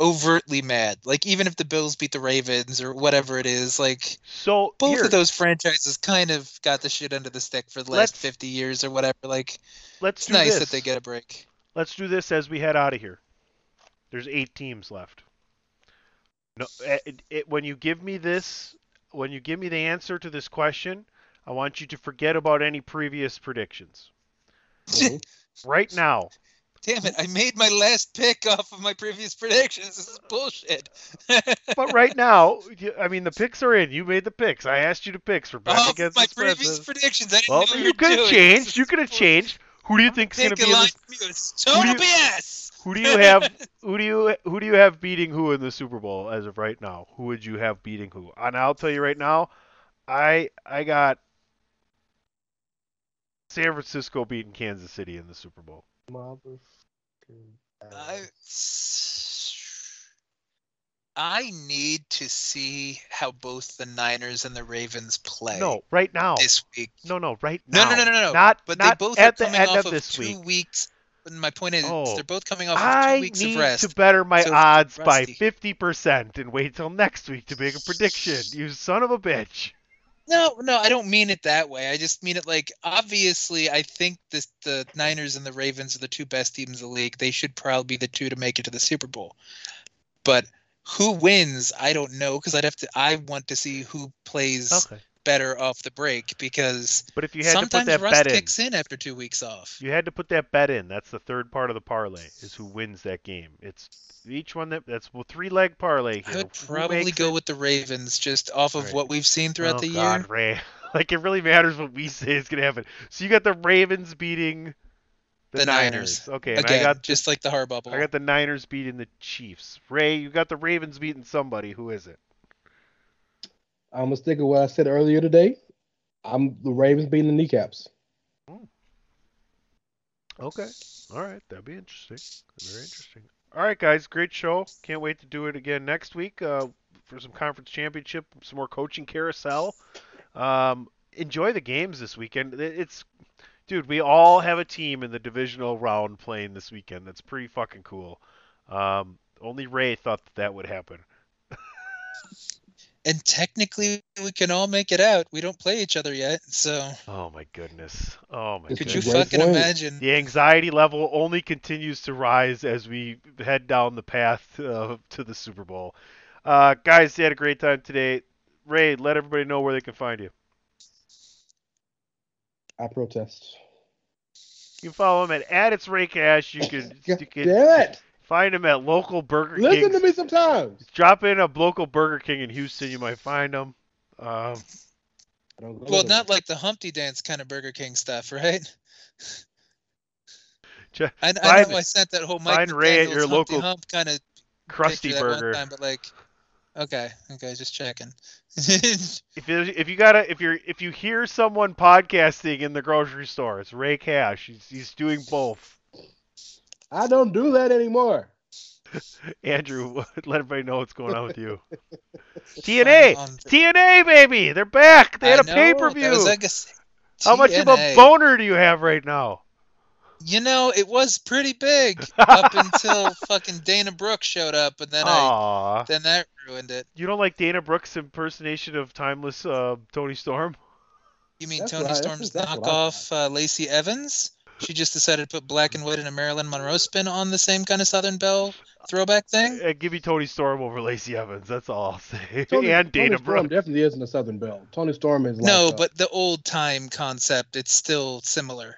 S1: overtly mad. Like even if the Bills beat the Ravens or whatever it is, like
S2: So
S1: both
S2: here,
S1: of those franchises kind of got the shit under the stick for the last 50 years or whatever. Like
S2: let's
S1: it's nice
S2: this.
S1: that they get a break.
S2: Let's do this as we head out of here. There's eight teams left. No, eh, it, it, when you give me this, when you give me the answer to this question, I want you to forget about any previous predictions. right now,
S1: Damn it! I made my last pick off of my previous predictions. This is bullshit.
S2: but right now, you- I mean, the picks are in. You made the picks. I asked you to picks for back oh,
S1: Off
S2: against
S1: my
S2: the
S1: previous predictions, I didn't
S2: Well,
S1: know
S2: you
S1: you
S2: could have changed. You could have changed. Who do you think's going to be
S1: a
S2: in this?
S1: from you. It's total
S2: Who do you-
S1: BS.
S2: Who do you have? Who do you who do you have beating who in the Super Bowl as of right now? Who would you have beating who? And I'll tell you right now, I I got San Francisco beating Kansas City in the Super Bowl.
S1: I, I need to see how both the Niners and the Ravens play.
S2: No, right now.
S1: This week.
S2: No, no, right now.
S1: no, no, no, no. no.
S2: Not
S1: but
S2: not
S1: they both
S2: at
S1: are
S2: the end
S1: off
S2: of this
S1: two
S2: week.
S1: weeks. But my point is,
S2: Oh.
S1: they're both coming off of two
S2: I
S1: weeks
S2: need
S1: of rest.
S2: to better my
S1: So,
S2: odds by fifty percent and wait till next week to make a prediction. You son of a bitch.
S1: No, no, I don't mean it that way. I just mean it like obviously I think this the Niners and the Ravens are the two best teams in the league. They should probably be the two to make it to the Super Bowl. But who wins, I don't know because I'd have to I want to see who plays
S2: Okay.
S1: Better off the break because
S2: But if you had to put
S1: sometimes
S2: that
S1: rust
S2: bet in,
S1: kicks in after two weeks off.
S2: you had to put that bet in. That's the third part of the parlay is who wins that game. It's each one that that's well three leg parlay
S1: I
S2: here.
S1: would probably go
S2: it-
S1: with the Ravens just off of
S2: Right.
S1: what we've seen throughout
S2: oh,
S1: the
S2: God,
S1: year.
S2: Rey. Like it really matters what we say is gonna happen. So you got the Ravens beating the,
S1: The
S2: Niners.
S1: Niners.
S2: Okay,
S1: Again,
S2: I got
S1: just like the Harbaugh.
S2: I got the Niners beating the Chiefs. Rey, you got the Ravens beating somebody. Who is it?
S3: I'm gonna stick with what I said earlier today. I'm the Ravens beating the kneecaps.
S2: Okay. All right, that'd be interesting. Very interesting. All right, guys, great show. Can't wait to do it again next week uh, for some conference championship, some more coaching carousel. Um, enjoy the games this weekend. It's, dude, we all have a team in the divisional round playing this weekend. That's pretty fucking cool. Um, only Rey thought that that would happen.
S1: And technically, we can all make it out. We don't play each other yet, so
S2: Oh my goodness. Oh my
S1: could
S2: goodness.
S1: you fucking imagine?
S2: The anxiety level only continues to rise as we head down the path uh, to the Super Bowl. Uh, guys, you had a great time today. Rey, let everybody know where they can find you.
S3: I protest.
S2: You can follow him at, at it's Rey Cash. You can, you can
S3: Damn it!
S2: Find him at local Burger King.
S3: Listen
S2: King.
S3: to me sometimes.
S2: Drop in a local Burger King in Houston. You might find him. Um,
S3: I don't go
S1: Well, not like the Humpty Dance kind of Burger King stuff, right?
S2: Ch-
S1: I, I know I sent that whole Mike
S2: find Rey at
S1: McDaniel's
S2: your
S1: Humpty
S2: local
S1: Hump kind of
S2: crusty
S1: that one
S2: Burger.
S1: time, but like, okay, okay, just checking.
S2: If you, if you gotta if you're if you hear someone podcasting in the grocery store, it's Rey Cash. He's he's doing both.
S3: I don't do that anymore.
S2: Andrew, let everybody know what's going on with you. TNA, TNA, baby, they're back. They had
S1: I
S2: a
S1: know,
S2: pay per view.
S1: like
S2: How much of a boner do you have right now?
S1: You know, it was pretty big up until fucking Dana Brooke showed up, and then I then that ruined it.
S2: you don't like Dana Brooke's impersonation of timeless uh, Toni Storm?
S1: You mean
S3: That's
S1: Toni
S3: what I-
S1: Storm's
S3: that's
S1: knockoff uh, Lacey Evans? She just decided to put black and white and a Marilyn Monroe spin on the same kind of Southern Belle throwback thing.
S2: And give me Toni Storm over Lacey Evans. That's all I'll say.
S3: Toni,
S2: and
S3: Toni
S2: Dana
S3: Storm definitely isn't a Southern Belle. Toni Storm is like
S1: no,
S3: uh,
S1: but the old time concept, it's still similar.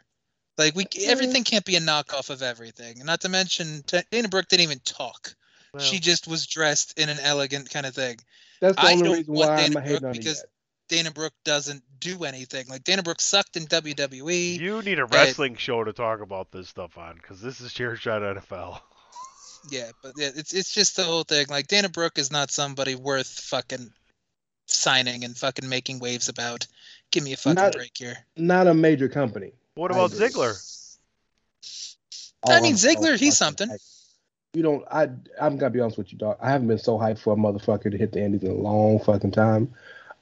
S1: Like we, everything can't be a knockoff of everything. Not to mention, Dana Brooke didn't even talk.
S2: Well,
S1: She just was dressed in an elegant kind of thing.
S3: that's the
S1: I
S3: only
S1: don't
S3: reason why
S1: Dana
S3: I'm hating
S1: Brooke
S3: on
S1: because
S3: yet.
S1: Dana Brooke doesn't do anything. Like Dana Brooke sucked in WWE.
S2: you need a wrestling show to talk about this stuff on because this is Chairshot NFL.
S1: Yeah, but yeah, it's it's just the whole thing. Like Dana Brooke is not somebody worth fucking signing and fucking making waves about. Give me a fucking
S3: Not-
S1: break here.
S3: Not a major company.
S2: What about
S3: agree.
S2: Ziggler?
S1: I
S3: Oh,
S1: mean, Ziggler, he's something.
S3: You don't. I. I'm gonna be honest with you, dog. I haven't been so hyped for a motherfucker to hit the Indies in a long fucking time.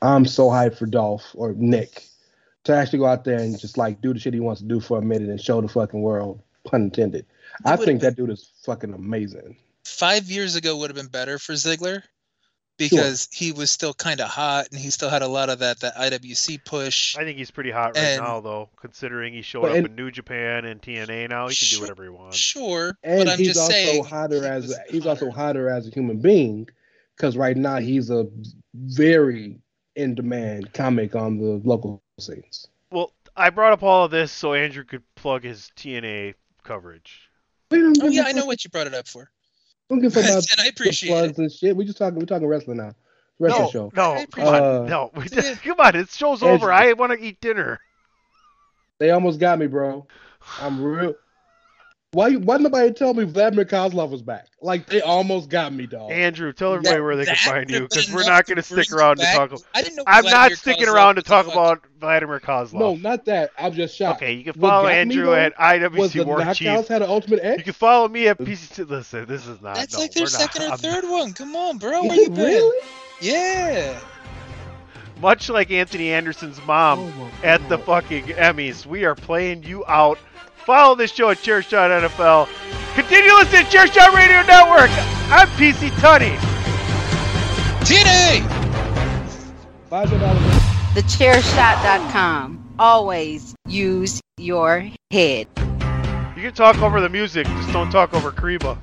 S3: I'm so hyped for Dolph or Nick to actually go out there and just like do the shit he wants to do for a minute and show the fucking world. Pun intended. I
S1: would've
S3: think that dude is fucking amazing.
S1: Five years ago would have been better for Ziggler because he was still kind of hot and he still had a lot of that that IWC push.
S2: I think he's pretty hot right
S1: And-
S2: now, though, considering he showed
S3: But
S2: up
S3: and-
S2: in New Japan and TNA. Now he can
S1: Sure.
S2: do whatever he wants.
S1: Sure,
S3: And
S1: but I'm
S3: he's
S1: just
S3: also
S1: saying.
S3: hotter
S1: he
S3: as
S1: was
S3: he's also
S1: hotter.
S3: hotter as a human being because right now he's a very in demand comic on the local scenes.
S2: Well, I brought up all of this so Andrew could plug his TNA coverage.
S3: We
S1: Oh
S3: give
S1: yeah,
S3: a
S1: I know what you brought it up for,
S3: Don't give a fuck about
S1: and I appreciate
S3: plugs
S1: it.
S3: and shit. We just talking. We're talking wrestling now. Wrestling
S2: No,
S3: show.
S2: no,
S1: I
S2: come on,
S3: Uh,
S2: no. We
S1: yeah.
S2: just, come on, it show's
S3: Andrew.
S2: over. I want to eat dinner.
S3: They almost got me, bro. I'm real. Why? Why nobody tell me Vladimir Kozlov was back? Like they almost got me, dog.
S2: Andrew, tell everybody
S1: That-
S2: where they can find you because we're not going to stick
S1: you
S2: around to
S1: back.
S2: talk.
S1: I didn't know.
S2: I'm not sticking
S1: Kozlov
S2: around to talk
S1: fucking-
S2: about Vladimir Kozlov.
S3: no, not that. I'm just shocked.
S2: Okay, you can follow
S3: got me,
S2: Andrew
S3: though,
S2: at
S3: Was
S2: IWC
S3: the
S2: War
S3: knockouts
S2: Chief.
S3: had an ultimate
S2: You
S3: X?
S2: can follow me at PC. Listen, this is not.
S1: That's
S2: no,
S1: like their
S2: we're not-
S1: second or
S2: I'm-
S1: third one. Come on, bro. Where you been?
S3: really?
S1: Yeah.
S2: Much like Anthony Anderson's mom
S3: Oh
S2: at the fucking Emmys, we are playing you out. Follow this show at Chairshot NFL. Continue listening to Chairshot Radio Network. I'm PC Tunney.
S1: TNA.
S3: Five dollars.
S8: TheChairShot.com. Always use your head.
S2: You can talk over the music, just don't talk over Kriba.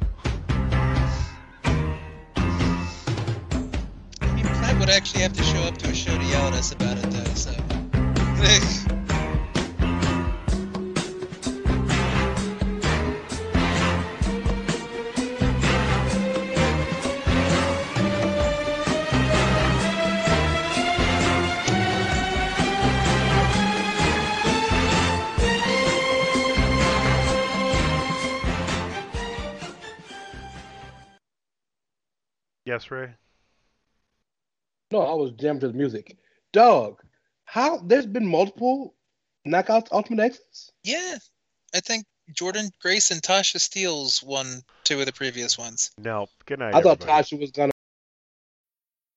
S1: I mean, Platt would actually have to show up to a show to yell at us about it, though. So.
S2: Yes, Rey.
S3: No, I was jammed to the music. Doug, how there's been multiple knockouts Ultimate X's?
S1: yeah, I think Jordynne Grace and Tasha Steelz won two of the previous ones.
S2: No, good night.
S3: I thought
S2: everybody.
S3: Tasha was gonna.